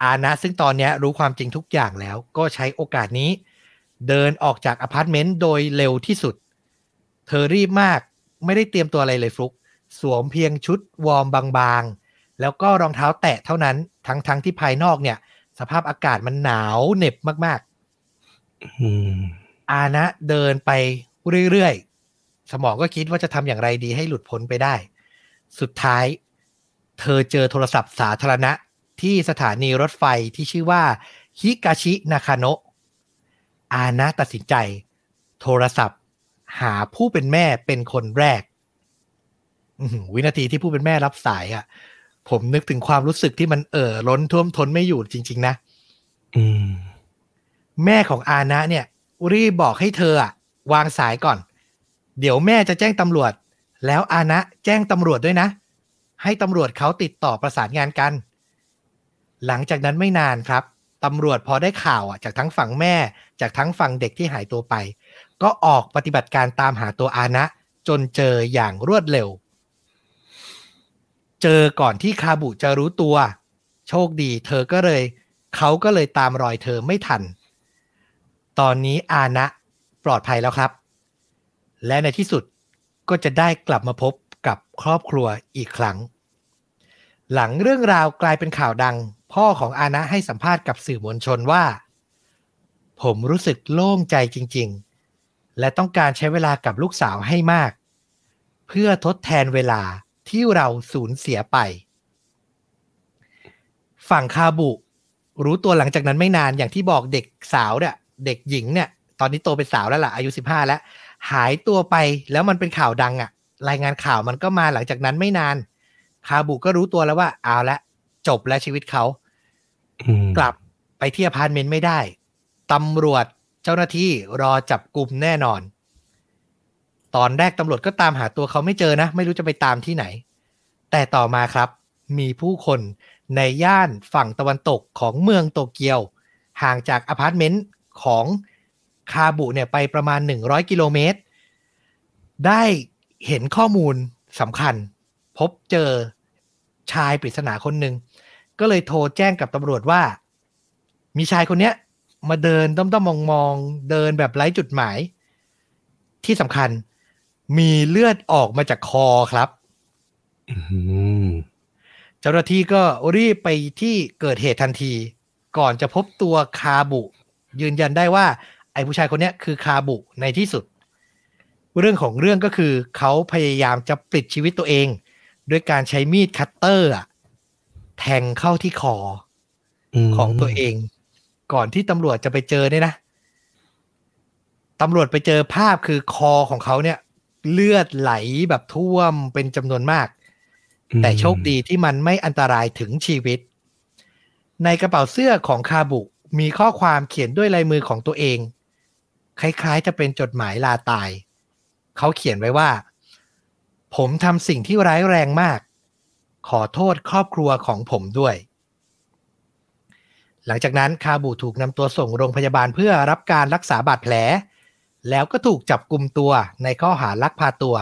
อานะซึ่งตอนนี้รู้ความจริงทุกอย่างแล้ว ก็ใช้โอกาสนี้ เดินออกจากอพาร์ตเมนต์โดยเร็วที่สุด เธอรีบมาก ไม่ได้เตรียมตัวอะไรเลยฟลุก สวมเพียงชุดวอร์มบางๆ แล้วก็รองเท้าแตะเท่านั้น ทั้งๆทที่ภายนอกเนี่ย สภาพอากาศมันหนาวเหน็บมากๆอืมอานะเดินไปเรื่อยๆ สมองก็คิดว่าจะทำอย่างไรดีให้หลุดพ้นไปได้ สุดท้าย เธอเจอโทรศัพท์สาธารณะที่สถานีรถไฟที่ชื่อว่าฮิกาชินาคาโนะอานะตัดสินใจ โทรศัพท์ หาผู้เป็นแม่เป็นคนแรกอื้อหือวินาทีที่ผู้เป็นแม่รับสายอะ่ะ ผมนึกถึงความรู้สึกที่มันเอ่อล้นท่วมท้นไม่อยู่จริง ๆ นะอืมแม่ของอานะเนี่ย รีบบอกให้เธออะวางสายก่อน เดี๋ยวแม่จะแจ้งตำรวจ แล้วอานะแจ้งตำรวจด้วยนะ ให้ตำรวจเขาติดต่อประสานงานกัน หลังจากนั้นไม่นานครับตำรวจพอได้ข่าวอะจากทั้งฝั่งแม่ จากทั้งฝั่งเด็กที่หายตัวไป ก็ออกปฏิบัติการตามหาตัวอานะ จนเจออย่างรวดเร็ว เจอก่อนที่คาบุจะรู้ตัว โชคดี เธอก็เลยเขาก็เลยตามรอยเธอไม่ทัน ตอนนี้อานะปลอดภัยแล้วครับ และในที่สุดก็จะได้กลับมาพบกับครอบครัวอีกครั้ง หลังเรื่องราวกลายเป็นข่าวดัง พ่อของอานะให้สัมภาษณ์กับสื่อมวลชนว่า ผมรู้สึกโล่งใจจริง ๆ และต้องการใช้เวลากับลูกสาวให้มาก เพื่อทดแทนเวลาที่เราสูญเสียไป ฝั่งคาบุ รู้ตัวหลังจากนั้นไม่นานอย่างที่บอกเด็กสาวเนี่ยเด็กหญิงเนี่ย ตอนนี้โตเป็นสาวแล้วล่ะอายุสิบห้าแล้ว หายตัวไปแล้วมันเป็นข่าวดังอะรายงานข่าวมันก็มาหลังจากนั้นไม่นาน คาบุก็รู้ตัวแล้วว่าเอาละจบแล้วชีวิตเขาอืมกลับไปที่อพาร์ตเมนต์ไม่ได้ตำรวจ เจ้าหน้าที่รอจับกลุ่มแน่นอน ตอนแรกตำรวจก็ตามหาตัวเขาไม่เจอนะ ไม่รู้จะไปตามที่ไหน แต่ต่อมาครับ มีผู้คนในย่านฝั่งตะวันตกของเมืองโตเกียว ห่างจากอพาร์ตเมนต์ของคาบุเนี่ยไปประมาณ 100 กิโลเมตร ได้เห็นข้อมูลสำคัญ พบเจอชายปริศนาคนหนึ่ง ก็เลยโทรแจ้งกับตำรวจว่า มีชายคนเนี้ย มาเดินต้อมๆมองๆเดินแบบไร้จุดหมาย ที่สำคัญ มีเลือดออกมาจากคอครับอืมเจ้าหน้าที่ก็รีบไปที่เกิดเหตุทันที ก่อนจะพบตัวคาบุ ยืนยันได้ว่า ไอ้ผู้ชายคนเนี้ยคือคาบุในที่สุด เรื่องของเรื่องก็คือเขาพยายามจะปลิดชีวิตตัวเอง ด้วยการใช้มีดคัตเตอร์อะแทงเข้าที่คอมของตัวเอง ก่อนที่ตำรวจจะไปเจอเนี่ยนะตำรวจไปเจอภาพคือคอของเขาเนี่ย เลือดไหลแบบท่วมเป็นจำนวนมาก แต่โชคดีที่มันไม่อันตรายถึงชีวิต ในกระเป๋าเสื้อของคาบุ มีข้อความเขียนด้วยลายมือของตัวเอง คล้ายๆจะเป็นจดหมายลาตาย เขาเขียนไว้ว่า ผมทำสิ่งที่ร้ายแรงมาก ขอโทษครอบครัวของผมด้วย หลังจากนั้นคาบุถูกนำตัวส่งโรงพยาบาลเพื่อรับการรักษาบาดแผล แล้วก็ถูกจับกลุ่มตัวในข้อหาลักพาตัว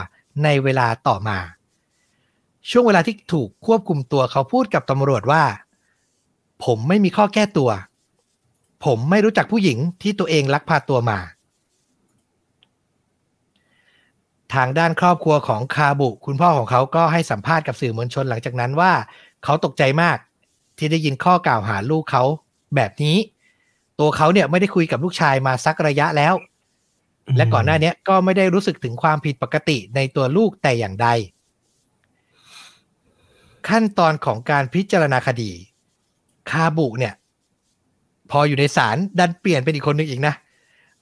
ในเวลาต่อมา ช่วงเวลาที่ถูกควบคุมตัวเขาพูดกับตำรวจว่า ผมไม่มีข้อแก้ตัว ผมไม่รู้จักผู้หญิงที่ตัวเองลักพาตัวมา ทางด้านครอบครัวของคาบุคุณพ่อของเขาก็ให้สัมภาษณ์กับสื่อมวลชนหลังจากนั้นว่า เขาตกใจมากที่ได้ยินข้อกล่าวหาลูกเขา แบบนี้ ตัวเขาเนี่ยไม่ได้คุยกับลูกชายมาสักระยะแล้ว และก่อนหน้านี้ก็ไม่ได้รู้สึกถึงความผิดปกติในตัวลูกแต่อย่างใด ขั้นตอนของการพิจารณาคดีคาบุเนี่ย พออยู่ในศาลดันเปลี่ยนเป็นอีกคนหนึ่งอีกนะ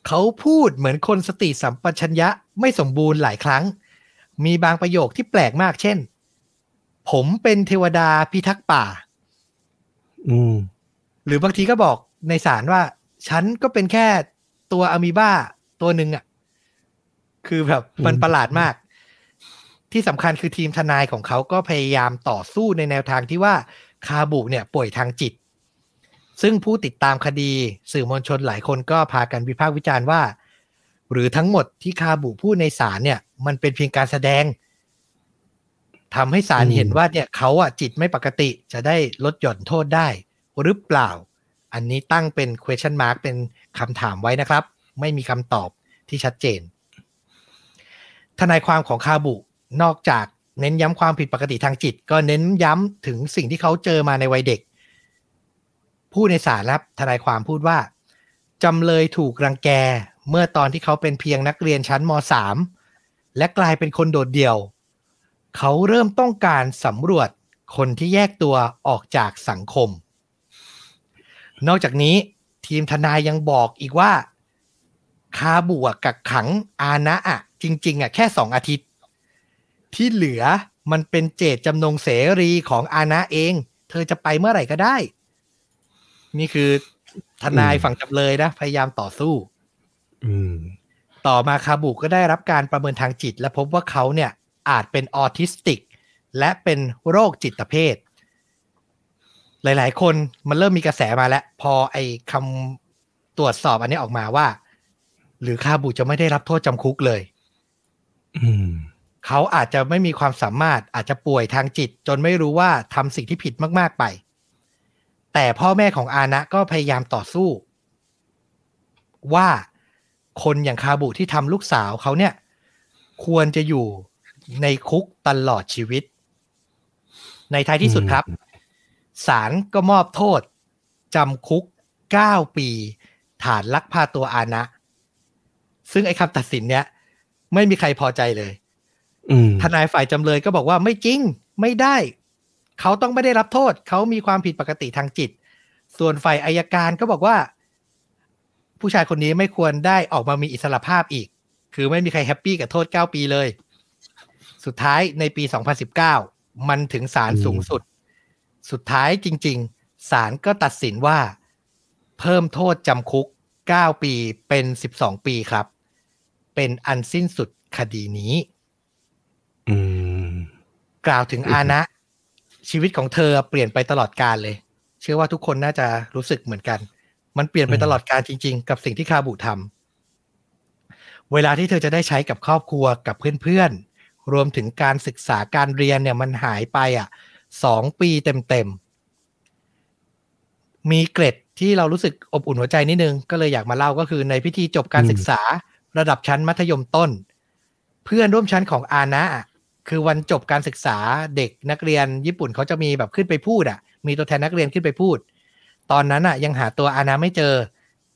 เขาพูดเหมือนคนสติสัมปชัญญะไม่สมบูรณ์หลายครั้ง มีบางประโยคที่แปลกมากเช่น ผมเป็นเทวดาพิทักษ์ป่า อืม หรือบางทีก็บอกในศาลว่า ฉันก็เป็นแค่ตัวอะมีบ้าตัวหนึ่งอะ่ะ คือแบบมันอืมประหลาดมาก ที่สำคัญคือทีมทนายของเขาก็พยายามต่อสู้ในแนวทางที่ว่าคาบุเนี่ยป่วยทางจิต ซึ่งผู้ติดตามคดีสื่อมวลชนหลายคนก็พากันวิพากษ์วิจารณ์ว่า หรือทั้งหมดที่คาบุพูดในศาลเนี่ย มันเป็นเพียงการแสดงทำให้ศาลอืมเห็นว่าเนี่ยเขาอะจิตไม่ปกติจะได้ลดหย่อนโทษได้ หรือเปล่า อันนี้ตั้งเป็น question mark เป็นคำถามไว้นะครับ ไม่มีคำตอบที่ชัดเจน ทนายความของคาบุนอกจากเน้นย้ำความผิดปกติทางจิต ก็เน้นย้ำถึงสิ่งที่เขาเจอมาในวัยเด็ก ผู้ในศาลครับทนายความพูดว่าจำเลยถูกรังแกเมื่อตอนที่เขาเป็นเพียงนักเรียนชั้นม .3 และกลายเป็นคนโดดเดี่ยว เขาเริ่มต้องการสำรวจคนที่แยกตัวออกจากสังคม นอกจากนี้ทีมทนายยังบอกอีกว่า คาบุอะกักขังอานะอะจริง ๆอะแค่สองอาทิตย์ ที่เหลือมันเป็นเจตจำนงเสรีของอานะเอง เธอจะไปเมื่อไหร่ก็ได้ นี่คือทนายฝั่งจำเลยนะ พยายามต่อสู้อืมต่อมาคาบุก็ได้รับการประเมินทางจิต และพบว่าเขาเนี่ยอาจเป็นออทิสติก และเป็นโรคจิตเภท หลาย ๆ คนมันเริ่มมีกระแสมาแล้ว พอไอ้คำตรวจสอบอันนี้ออกมาว่า หรือคาบุจะไม่ได้รับโทษจำคุกเลยอืมเขาอาจจะไม่มีความสามารถอาจจะป่วยทางจิต จนไม่รู้ว่าทำสิ่งที่ผิดมาก ๆ ไป แต่พ่อแม่ของอานะก็พยายามต่อสู้ ว่าคนอย่างคาบุที่ทำลูกสาวเขาเนี่ย ควรจะอยู่ในคุกตลอดชีวิต ในท้ายที่สุดครับ ศาลก็มอบโทษจำคุก 9 ปี ฐานลักพาตัวอานะ ซึ่งไอ้คำตัดสินเนี้ยไม่มีใครพอใจเลยอืมทนายฝ่ายจำเลยก็บอกว่าไม่จริงไม่ได้ เขาต้องไม่ได้รับโทษ เขามีความผิดปกติทางจิต ส่วนฝ่ายอายการก็บอกว่า ผู้ชายคนนี้ไม่ควรได้ออกมามีอิสรภาพอีก คือไม่มีใคร happy กับโทษ 9 ปีเลย สุดท้ายในปี 2019 มันถึงศาลสูงสุด สุดท้ายจริง ๆ ศาลก็ตัดสินว่า เพิ่มโทษจำคุก 9 ปีเป็น 12 ปีครับ เป็นอันสิ้นสุดคดีนี้กล่าวถึงอาณะชีวิตของเธอเปลี่ยนไปตลอดกาลเลย เชื่อว่าทุกคนน่าจะรู้สึกเหมือนกัน มันเปลี่ยนไปตลอดกาลจริง ๆ กับสิ่งที่คาบุทำเวลาที่เธอจะได้ใช้กับครอบครัวกับเพื่อนๆรวมถึงการศึกษาการเรียนเนี่ยมันหายไปอะ่ะ สองปีเต็มๆ มีเกร็ดที่เรารู้สึกอบอุ่นหัวใจนิดนึง ก็เลยอยากมาเล่าก็คือในพิธีจบการศึกษาระดับชั้นมัธยมต้น เพื่อนร่วมชั้นของอานะคือวันจบการศึกษาเด็กนักเรียนญี่ปุ่นเขาจะมีแบบขึ้นไปพูดอะ มีตัวแทนนักเรียนขึ้นไปพูด ตอนนั้นอะ ยังหาตัวอานะไม่เจอ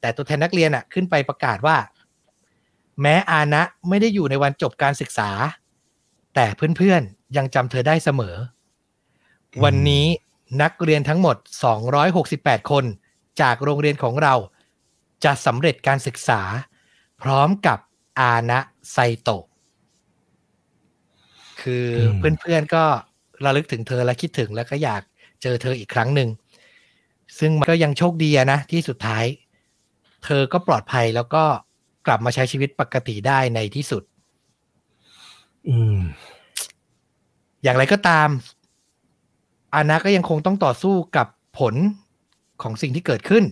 แต่ตัวแทนนักเรียนอะ ขึ้นไปประกาศว่า แม้อานะไม่ได้อยู่ในวันจบการศึกษา แต่เพื่อนๆยังจำเธอได้เสมอ วันนี้นักเรียนทั้งหมด 268 คน จากโรงเรียนของเรา จะสำเร็จการศึกษา พร้อมกับอานะไซโตะคืออมเพื่อนๆก็ระลึกถึงเธอและคิดถึงแล้วก็อยากเจอเธออีกครั้งหนึ่ง ซึ่งมันก็ยังโชคดีอะนะที่สุดท้าย เธอก็ปลอดภัยแล้วก็กลับมาใช้ชีวิตปกติได้ในที่สุด อืม อย่างไรก็ตาม อานะก็ยังคงต้องต่อสู้กับผลของสิ่งที่เกิดขึ้น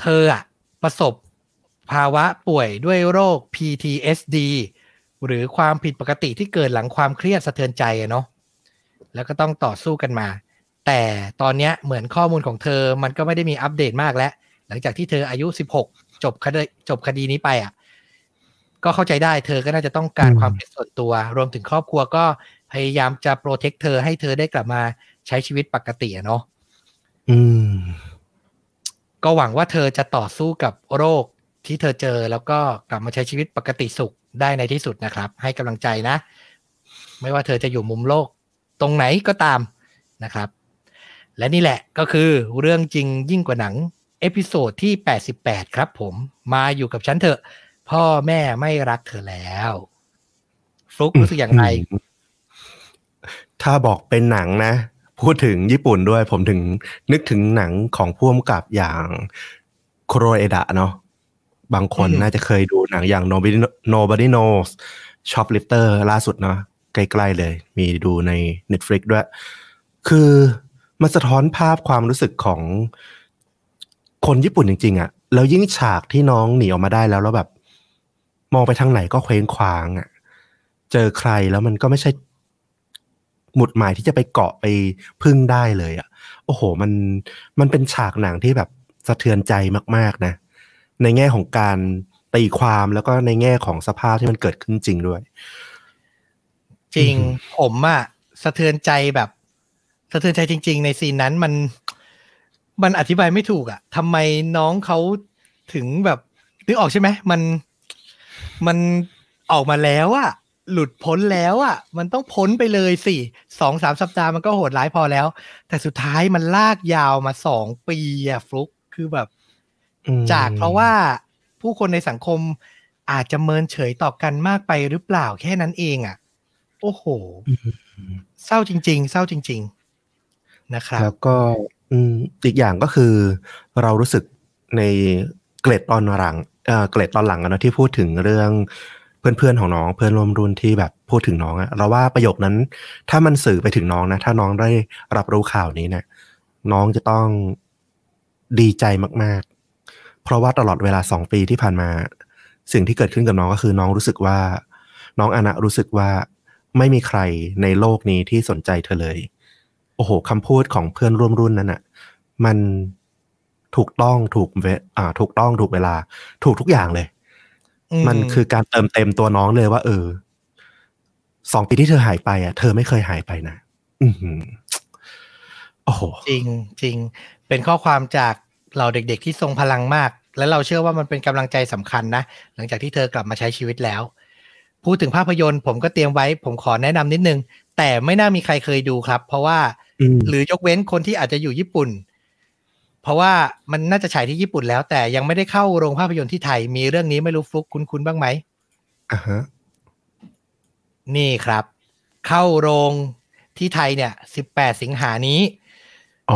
เธออะประสบภาวะป่วยด้วยโรค PTSD หรือความผิดปกติที่เกิดหลังความเครียดสะเทือนใจอะเนาะแล้วก็ต้องต่อสู้กันมา แต่ตอนนี้เหมือนข้อมูลของเธอมันก็ไม่ได้มีอัปเดตมากแล้ว หลังจากที่เธออายุ 16 จบคดีจบคดีนี้ไปอะก็เข้าใจได้เธอก็น่าจะต้องการความเป็นส่วนตัว รวมถึงครอบครัวก็ พพยายามจะโปรเทคเธอให้เธอได้กลับมาใช้ชีวิตปกติอะเนาะอืม ก็หวังว่าเธอจะต่อสู้กับโรคที่เธอเจอแล้วก็กลับมาใช้ชีวิตปกติสุขได้ในที่สุดนะครับ ให้กำลังใจนะ ไม่ว่าเธอจะอยู่มุมโลก ตรงไหนก็ตามนะครับ และนี่แหละก็คือเรื่องจริงยิ่งกว่าหนัง episode ที่ 88 ครับผมมาอยู่กับฉันเถอะ พ่อแม่ไม่รักเธอแล้ว ฟลุกรู้สึกอย่างไร ถ้าบอกเป็นหนังนะ พูดถึงญี่ปุ่นด้วย ผมถึงนึกถึงหนังของพ่วงกับอย่างโคโรเอดะเนาะบางคนอืมน่าจะเคยดูหนังอย่าง Nobody Nobody Knows Shoplifter ล่าสุดเนาะใกล้ๆเลย มีดูใน Netflix ด้วย คือมันสะท้อนภาพความรู้สึกของคนญี่ปุ่นจริง ๆอะ่ะแล้วยิ่งฉากที่น้องหนีออกมาได้แล้วแล้วแบบ มองไปทางไหนก็เคว้งคว้างอะ่ะ เจอใครแล้วมันก็ไม่ใช่ หมุดหมายที่จะไปเกาะไปพึ่งได้เลยอะ่ะ โอ้โห มันมันเป็นฉากหนังที่แบบสะเทือนใจมากๆนะ ในแง่ของการตีความแล้วก็ในแง่ของสภาพที่มันเกิดขึ้นจริงด้วย จริงอืมผมอะสะเทือนใจแบบสะเทือนใจจริง ๆ ในซีนนั้นมันมันอธิบายไม่ถูกอะทำไมน้องเขาถึงแบบนึกออกใช่ไหมมันมันออกมาแล้วอะ หลุดพ้นแล้วอะมันต้องพ้นไปเลยสิสองสามสัปดาห์มันก็โหดร้ายพอแล้ว แต่สุดท้ายมันลากยาวมาสองปีอะฟลุกคือแบบอืมจากเพราะว่าผู้คนในสังคมอาจจะเมินเฉยต่อกันมากไปหรือเปล่าแค่นั้นเองอะ โอ้โห เศร้าจริง ๆ เศร้าจริง ๆ นะครับ แล้วก็อืมอีกอย่างก็คือ เรารู้สึกในเกรดตอนหลังเอ่อเกรดตอนหลังอะเนอะที่พูดถึงเรื่อง เพื่อนๆของน้องเพื่อนร่วมรุ่นที่แบบพูดถึงน้องอะเราว่าประโยคนั้น ถ้ามันสื่อไปถึงน้องนะ ถ้าน้องได้รับรู้ข่าวนี้เนี่ยน้องจะต้องดีใจมาก ๆ เพราะว่าตลอดเวลาสองปีที่ผ่านมา สิ่งที่เกิดขึ้นกับน้องก็คือ น้องรู้สึกว่า น้องอานะรู้สึกว่าไม่มีใครในโลกนี้ที่สนใจเธอเลย โอ้โหคำพูดของเพื่อนร่วมรุ่นนั้นอะมันถูกต้องถูกเวอ่าถูกต้องถูกเวลา ถูกทุกอย่างเลย มมันคือการเติมเต็มตัวน้องเลยว่า เออสองปีที่เธอหายไปอะ เธอไม่เคยหายไปนะอือหือโอ้โหจริงจริงเป็นข้อความจากเหล่าเด็กๆที่ทรงพลังมาก และเราเชื่อว่ามันเป็นกำลังใจสำคัญนะ หลังจากที่เธอกลับมาใช้ชีวิตแล้ว พูดถึงภาพยนตร์ ผมก็เตรียมไว้ ผมขอแนะนำนิดนึง แต่ไม่น่ามีใครเคยดูครับ เพราะว่าอืมหรือยกเว้นคนที่อาจจะอยู่ญี่ปุ่น เพราะว่ามันน่าจะฉายที่ญี่ปุ่นแล้ว แต่ยังไม่ได้เข้าโรงภาพยนตร์ที่ไทย มีเรื่องนี้ไม่รู้ฟลุกคุ้นๆบ้างไหมอะฮะนี่ครับ เข้าโรงที่ไทยเนี่ย 18 สิงหานี้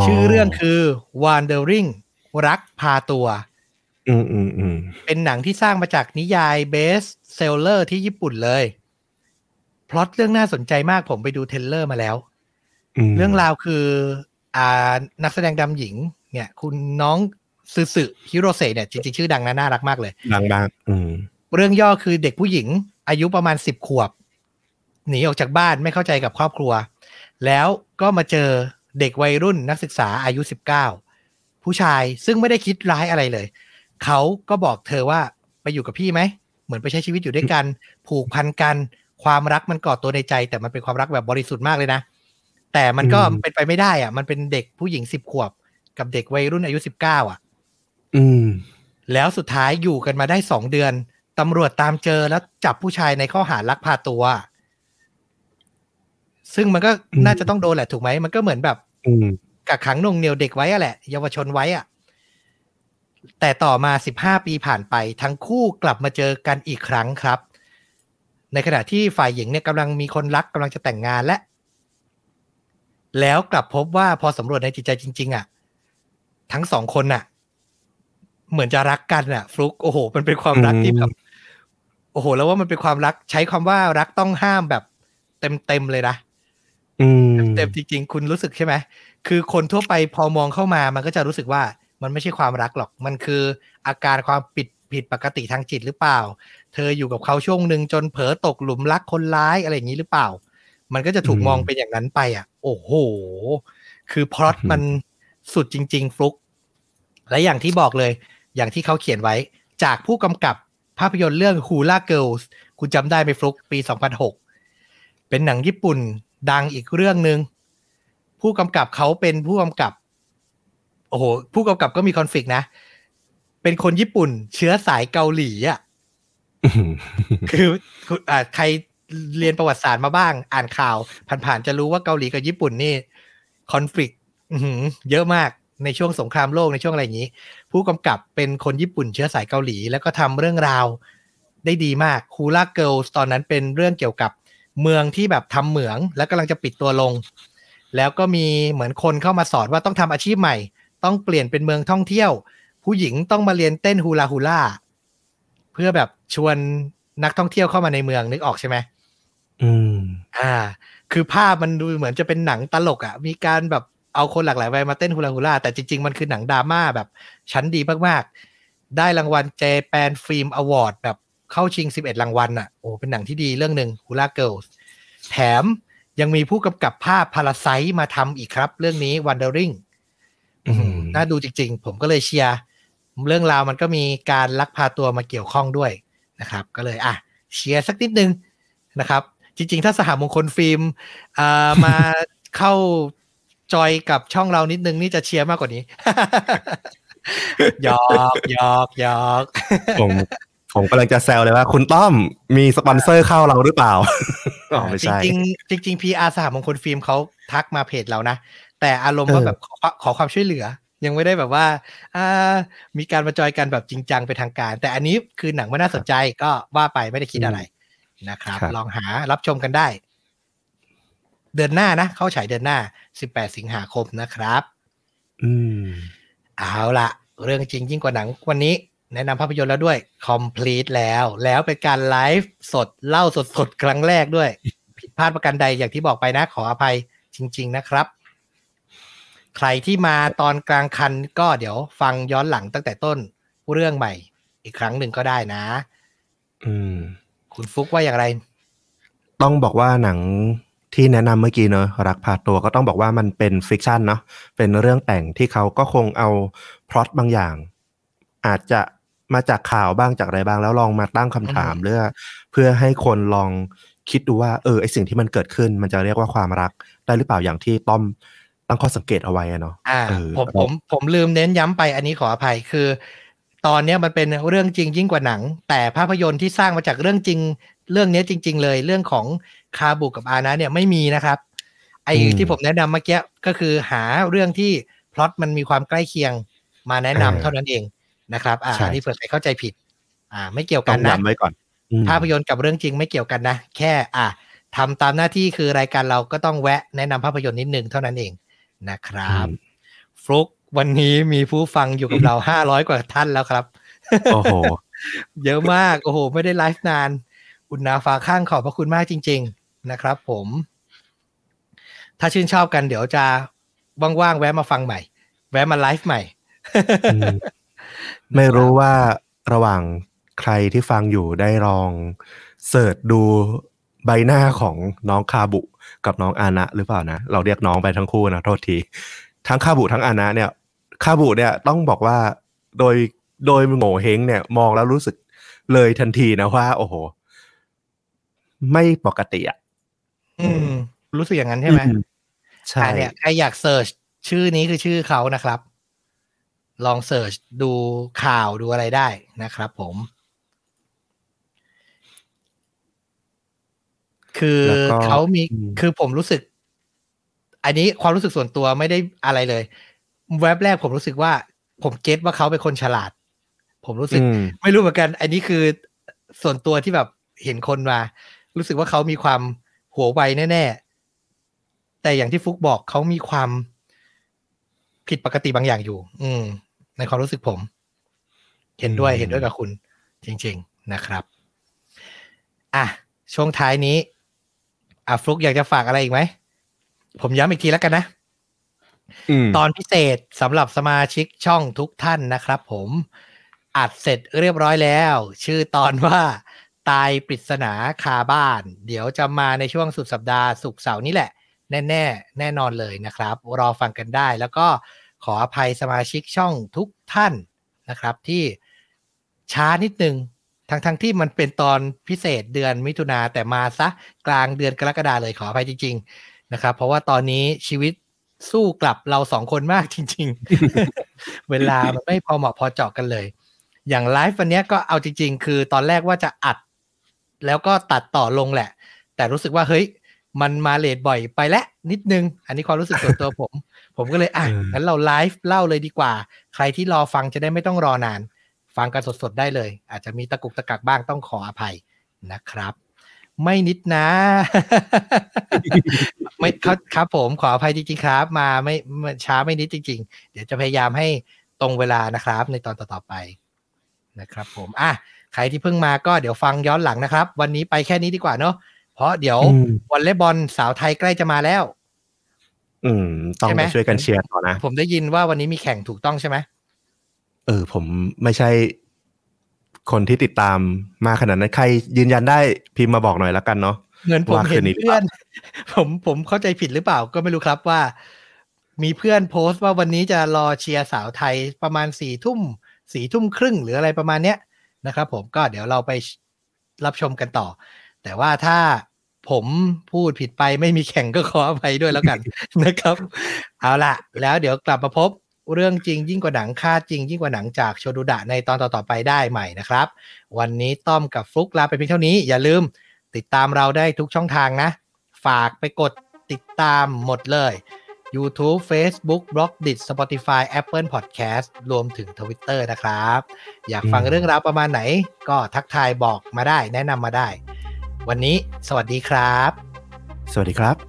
ชื่อเรื่องคือ Wandering รักพาตัว อืมอืมอืมเป็นหนังที่สร้างมาจากนิยาย best seller ที่ญี่ปุ่นเลย พล็อตเรื่องน่าสนใจมากผมไปดู trailer มาแล้วเรื่องราวคือ อ่านักแสดงนำหญิง เนี่ย คุณน้องซึสึฮิโรเซะเนี่ยจริงๆชื่อดังนะน่ารักมากเลยดังมากอืมเรื่องย่อคือเด็กผู้หญิง อายุประมาณสิบขวบ หนีออกจากบ้านไม่เข้าใจกับครอบครัว แล้วก็มาเจอเด็กวัยรุ่นนักศึกษาอายุสิบเก้าผู้ชายซึ่งไม่ได้คิดร้ายอะไรเลย เขาก็บอกเธอว่าไปอยู่กับพี่ไหม เหมือนไปใช้ชีวิตอยู่ด้วยกัน ผูกพันกัน ความรักมันก่อตัวในใจ แต่มันเป็นความรักแบบบริสุทธิ์มากเลยนะ แต่มันก็อืมเป็นไปไม่ได้อะมันเป็นเด็กผู้หญิงสิบขวบ กับเด็กวัยรุ่นอายุสิบเก้าอะ อืม แล้วสุดท้ายอยู่กันมาได้สองเดือนตำรวจตามเจอแล้วจับผู้ชายในข้อหาลักพาตัว ซึ่งมันก็อืมน่าจะต้องโดนแหละถูกไหมมันก็เหมือนแบบอืมกักขังหน่วงเหนียวเด็กไว้อะแหละ เยาวชนไว้อะแต่ต่อมาสิบห้าปีผ่านไป ทั้งคู่กลับมาเจอกันอีกครั้งครับ ในขณะที่ฝ่ายหญิงเนี่ยกำลังมีคนรักกำลังจะแต่งงานและ แล้วกลับพบว่าพอสำรวจในจิตใจจริง ๆอะ ทั้งสองคนน่ะ เหมือนจะรักกันอะ ฟลุกโอ้โห มันเป็นความรักที่แบบโอ้โห แล้วว่ามันเป็นความรักใช้คำว่ารักต้องห้ามแบบเต็มๆเลยนะอืมเต็มจริงๆ คุณรู้สึกใช่ไหมคือคนทั่วไปพอมองเข้ามามันก็จะรู้สึกว่ามันไม่ใช่ความรักหรอก มันคืออาการความผิดผิดปกติทางจิตหรือเปล่า เธออยู่กับเขาช่วงหนึ่งจนเผลอตกหลุมรักคนร้ายอะไรอย่างนี้หรือเปล่า มันก็จะถูกอืมมองเป็นอย่างนั้นไปอะ โอ้โห คือพล็อตอืมมัน สุดจริง ๆ ฟลุก และอย่างที่บอกเลย อย่างที่เขาเขียนไว้ จากผู้กำกับภาพยนตร์เรื่อง Hula Girls คุณจำได้ไหมฟลุกปี 2006 เป็นหนังญี่ปุ่นดังอีกเรื่องหนึ่งผู้กำกับเขาเป็นผู้กำกับ โอ้โห ผู้กำกับก็มีคอนฟ lict นะ เป็นคนญี่ปุ่น เชื้อสายเกาหลีอะคือคุณอ่าใครเรียนประวัติศาสตร์มาบ้าง อ่านข่าว ผ่านๆจะรู้ว่าเกาหลีกับญี่ปุ่นนี่ conflict อื้อหือ เยอะมากในช่วงสงครามโลกในช่วงอะไรอย่างนี้ ผู้กำกับเป็นคนญี่ปุ่นเชื้อสายเกาหลี แล้วก็ทำเรื่องราวได้ดีมาก Hula Girl ตอนนั้นเป็นเรื่องเกี่ยวกับเมืองที่แบบทำเหมือง แล้วกำลังจะปิดตัวลง แล้วก็มีเหมือนคนเข้ามาสอนว่าต้องทำอาชีพใหม่ ต้องเปลี่ยนเป็นเมืองท่องเที่ยว ผู้หญิงต้องมาเรียนเต้นฮูลาฮูล่าเพื่อแบบชวนนักท่องเที่ยวเข้ามาในเมืองนึกออกใช่ไหมอืม อ่า คือภาพมันดูเหมือนจะเป็นหนังตลกอะ่ะ มีการแบบ เอาคนหลากหลายวัยมาเต้นฮูลาฮูล่าแต่จริง ๆ มันคือหนังดราม่าแบบ ชั้นดีมากๆ ได้รางวัล Japan Film Award แบบเข้าชิง 11 รางวัลอะโอ้เป็นหนังที่ดีเรื่องหนึ่ง Hula Girl แถมยังมีผู้กำกับภาพ Parasite มาทำอีกครับ เรื่องนี้ Wandering อืมน่าดูจริง ๆ ผมก็เลยเชียร์เรื่องราวมันก็มีการลักพาตัวมาเกี่ยวข้องด้วยนะครับ ก็เลยอะเชียร์สักนิดนึงนะครับ จริง ๆ ถ้าสหมงคลฟิล์มอ่ามาเข้า จอยกับช่องเรานิดนึงนี่จะเชียร์มากกว่านี้หยอกหยอกหยอกผมผมกำลังจะแซวเลยว่า คุณต้อมมีสปอนเซอร์เข้าเราหรือเปล่าอ๋อไม่ใช่จริงๆจริงๆ PR สหมงคลฟิล์มเขาทักมาเพจเรานะ แต่อารมณ์ว่าเออแบบขอขอความช่วยเหลือ ยังไม่ได้แบบว่าอ่า มีการมาจอยกันแบบจริงจังเป็นทางการ แต่อันนี้คือหนังไม่น่าสนใจก็ว่าไปไม่ได้คิดอะไรนะครับครับลองหารับชมกันได้ เดือนหน้านะ เข้าฉายเดือนหน้า 18 สิงหาคมนะครับ อืม เอาละเรื่องจริงยิ่งกว่าหนังวันนี้ แนะนำภาพยนตร์แล้วด้วย complete แล้ว แล้วเป็นการไลฟ์สดเล่าสดๆ ครั้งแรกด้วย ผิดพลาดประการใดอย่างที่บอกไปนะ ขออภัยจริง ๆ นะครับ ใครที่มาตอนกลางคันก็เดี๋ยวฟังย้อนหลังตั้งแต่ต้นเรื่องใหม่ อีกครั้งหนึ่งก็ได้นะ อืม คุณฟุกว่าอย่างไร ต้องบอกว่าหนัง ที่แนะนำเมื่อกี้เนอะรักพาตัวก็ต้องบอกว่ามันเป็น fiction เนาะเป็นเรื่องแต่งที่เขาก็คงเอาพล็อตบางอย่าง อาจจะมาจากข่าวบ้างจากอะไรบ้าง แล้วลองมาตั้งคำถามอืมเพื่อเพื่อให้คนลองคิดดูว่าเออไอสิ่งที่มันเกิดขึ้น มันจะเรียกว่าความรักได้หรือเปล่าอย่างที่ต้อมตั้งข้อสังเกตเอาไว้อะเนาะอ่าเออผมผมผมลืมเน้นย้ำไปอันนี้ขออภัยคือ ตอนเนี้ยมันเป็นเรื่องจริงยิ่งกว่าหนัง แต่ภาพยนตร์ที่สร้างมาจากเรื่องจริง เรื่องเนี้ยจริง ๆ เลยเรื่องของคาบุกับอานะเนี่ยไม่มีนะครับ ไอ้อืมที่ผมแนะนำเมื่อกี้ก็คือหาเรื่องที่พล็อตมันมีความใกล้เคียงมาแนะนำเออเท่านั้นเองนะครับ อ่าใช่อันนี้เผื่อใครเข้าใจผิด อ่า ไม่เกี่ยวต้กัอนงนะย้ำไว้ก่อนอืมภาพยนตร์กับเรื่องจริงไม่เกี่ยวกันนะ แค่อะทำตามหน้าที่คือรายการเราก็ต้องแวะแนะนำภาพยนตร์นิดนึงเท่านั้นเองนะครับอืมฟลุกวันนี้มีผู้ฟังอยู่กับเราห้าร้อยกว่าท่านแล้วครับ โอ้โห เยอะมาก โอ้โห ไม่ได้ไลฟ์นาน อุณนาฟ้าข้างขอบพระคุณมากจริง ๆ นะครับ ผม ถ้าชื่นชอบกันเดี๋ยวจะว่างๆแวะมาฟังใหม่ แวะมาไลฟ์ใหม่ ไม่รู้ว่าระหว่างใครที่ฟังอยู่ได้ลองเสิร์ชดูใบหน้าของน้องคาบุกับน้องอานะหรือเปล่านะ เราเรียกน้องไปทั้งคู่นะโทษที ทั้งคาบุทั้งอานะเนี่ยคาบุเนี่ยต้องบอกว่าโดยโดยโง่เฮงเนี่ยมองแล้วรู้สึกเลยทันทีนะว่า โอ้โห ไม่ปกติอะอืม รู้สึกอย่างนั้นใช่ไหมอืใช่อะเนี่ยใครอยากเสิร์ชชื่อนี้คือชื่อเขานะครับ ลองเสิร์ชดูข่าวดูอะไรได้นะครับผม คือแล้วก็เขามีอืมคือผมรู้สึก อันนี้ความรู้สึกส่วนตัวไม่ได้อะไรเลย แวบแรกผมรู้สึกว่า ผมเก็ตว่าเขาเป็นคนฉลาด ผมรู้สึกอืมไม่รู้เหมือนกัน อันนี้คือส่วนตัวที่แบบเห็นคนมา รู้สึกว่าเขามีความหัวไวแน่ๆ แต่อย่างที่ฟุกบอกเขามีความผิดปกติบางอย่างอยู่ อืม ในความรู้สึกผม เห็นด้วยอืมเห็นด้วยกับคุณ จริง ๆนะครับ อะ ช่วงท้ายนี้ อะฟลุกอยากจะฝากอะไรอีกไหม ผมย้ำอีกทีแล้วกันนะมตอนพิเศษสำหรับสมาชิกช่องทุกท่านนะครับผมอัดเสร็จเรียบร้อยแล้ว ชื่อตอนว่า ตายปริศนาคาบ้าน เดี๋ยวจะมาในช่วงสุดสัปดาห์ศุกเสาร์นี้แหละ แน่ๆแน่นอนเลยนะครับ รอฟังกันได้แล้วก็ขออภัยสมาชิกช่องทุกท่านนะครับ ที่ช้านิดนึงทั้งทั้งที่มันเป็นตอนพิเศษเดือนมิถุนาแต่มาซะกลางเดือนกรกฎาเลยขออภัยจริง ๆ นะครับ เพราะว่าตอนนี้ชีวิตสู้กลับเราสองคนมากจริง ๆ เวลามันไม่พอเหมาะพอเจาะกันเลย อย่างไลฟ์วันนี้ก็เอาจริง ๆ คือตอนแรกว่าจะอัด แล้วก็ตัดต่อลงแหละ แต่รู้สึกว่าเฮ้ยมันมาเลทบ่อยไปแล้วนิดนึง อันนี้ความรู้สึกส่วนตัวผม ผมก็เลยอะงั้นเราไลฟ์เล่าเลยดีกว่า ใครที่รอฟังจะได้ไม่ต้องรอนาน ฟังกันสดๆได้เลย อาจจะมีตะกุกตะกักบ้างต้องขออภัยนะครับ ไม่นิดนะ ไม่ครับครับผมขออภัยจริงๆครับ มาไม่ช้าไม่นิดจริง ๆ เดี๋ยวจะพยายามให้ตรงเวลานะครับ ในตอนต่อๆไปนะครับ ผมอะ ใครที่เพิ่งมาก็เดี๋ยวฟังย้อนหลังนะครับ วันนี้ไปแค่นี้ดีกว่าเนาะเพราะเดี๋ยววอลเลย์บอลสาวไทยใกล้จะมาแล้ว อืม ต้องไปช่วยกันเชียร์ต่อนะ ผมได้ยินว่าวันนี้มีแข่งถูกต้องใช่ไหมเออ ผมไม่ใช่คนที่ติดตามมาขนาดนั้นใครยืนยันได้พิมพ์มาบอกหน่อยแล้วกันเนาะเหมือนผมเห็นเพื่อน ผมผมเข้าใจผิดหรือเปล่าก็ไม่รู้ครับว่า มีเพื่อนโพสต์ว่าวันนี้จะรอเชียร์สาวไทยประมาณสี่ทุ่มสี่ทุ่มครึ่งหรืออะไรประมาณเนี้ย นะครับผมก็เดี๋ยวเราไปรับชมกันต่อ แต่ว่าถ้าผมพูดผิดไปไม่มีแข่งก็ขออภัยด้วยแล้วกันนะครับ เอาละแล้วเดี๋ยวกลับมาพบเรื่องจริงยิ่งกว่าหนังค่าจริงยิ่งกว่าหนังจากโชดุดะในตอนต่อๆไปได้ใหม่นะครับ วันนี้ต้อมกับฟลุกลาไปเพียงเท่านี้ อย่าลืมติดตามเราได้ทุกช่องทางนะ ฝากไปกดติดตามหมดเลย YouTube Facebook b l o g d i t Spotify Apple Podcast รวมถึง Twitter นะครับ อยากฟังเรื่องราวประมาณไหน ก็ทักทายบอกมาได้แนะนำมาได้ วันนี้สวัสดีครับ สวัสดีครับ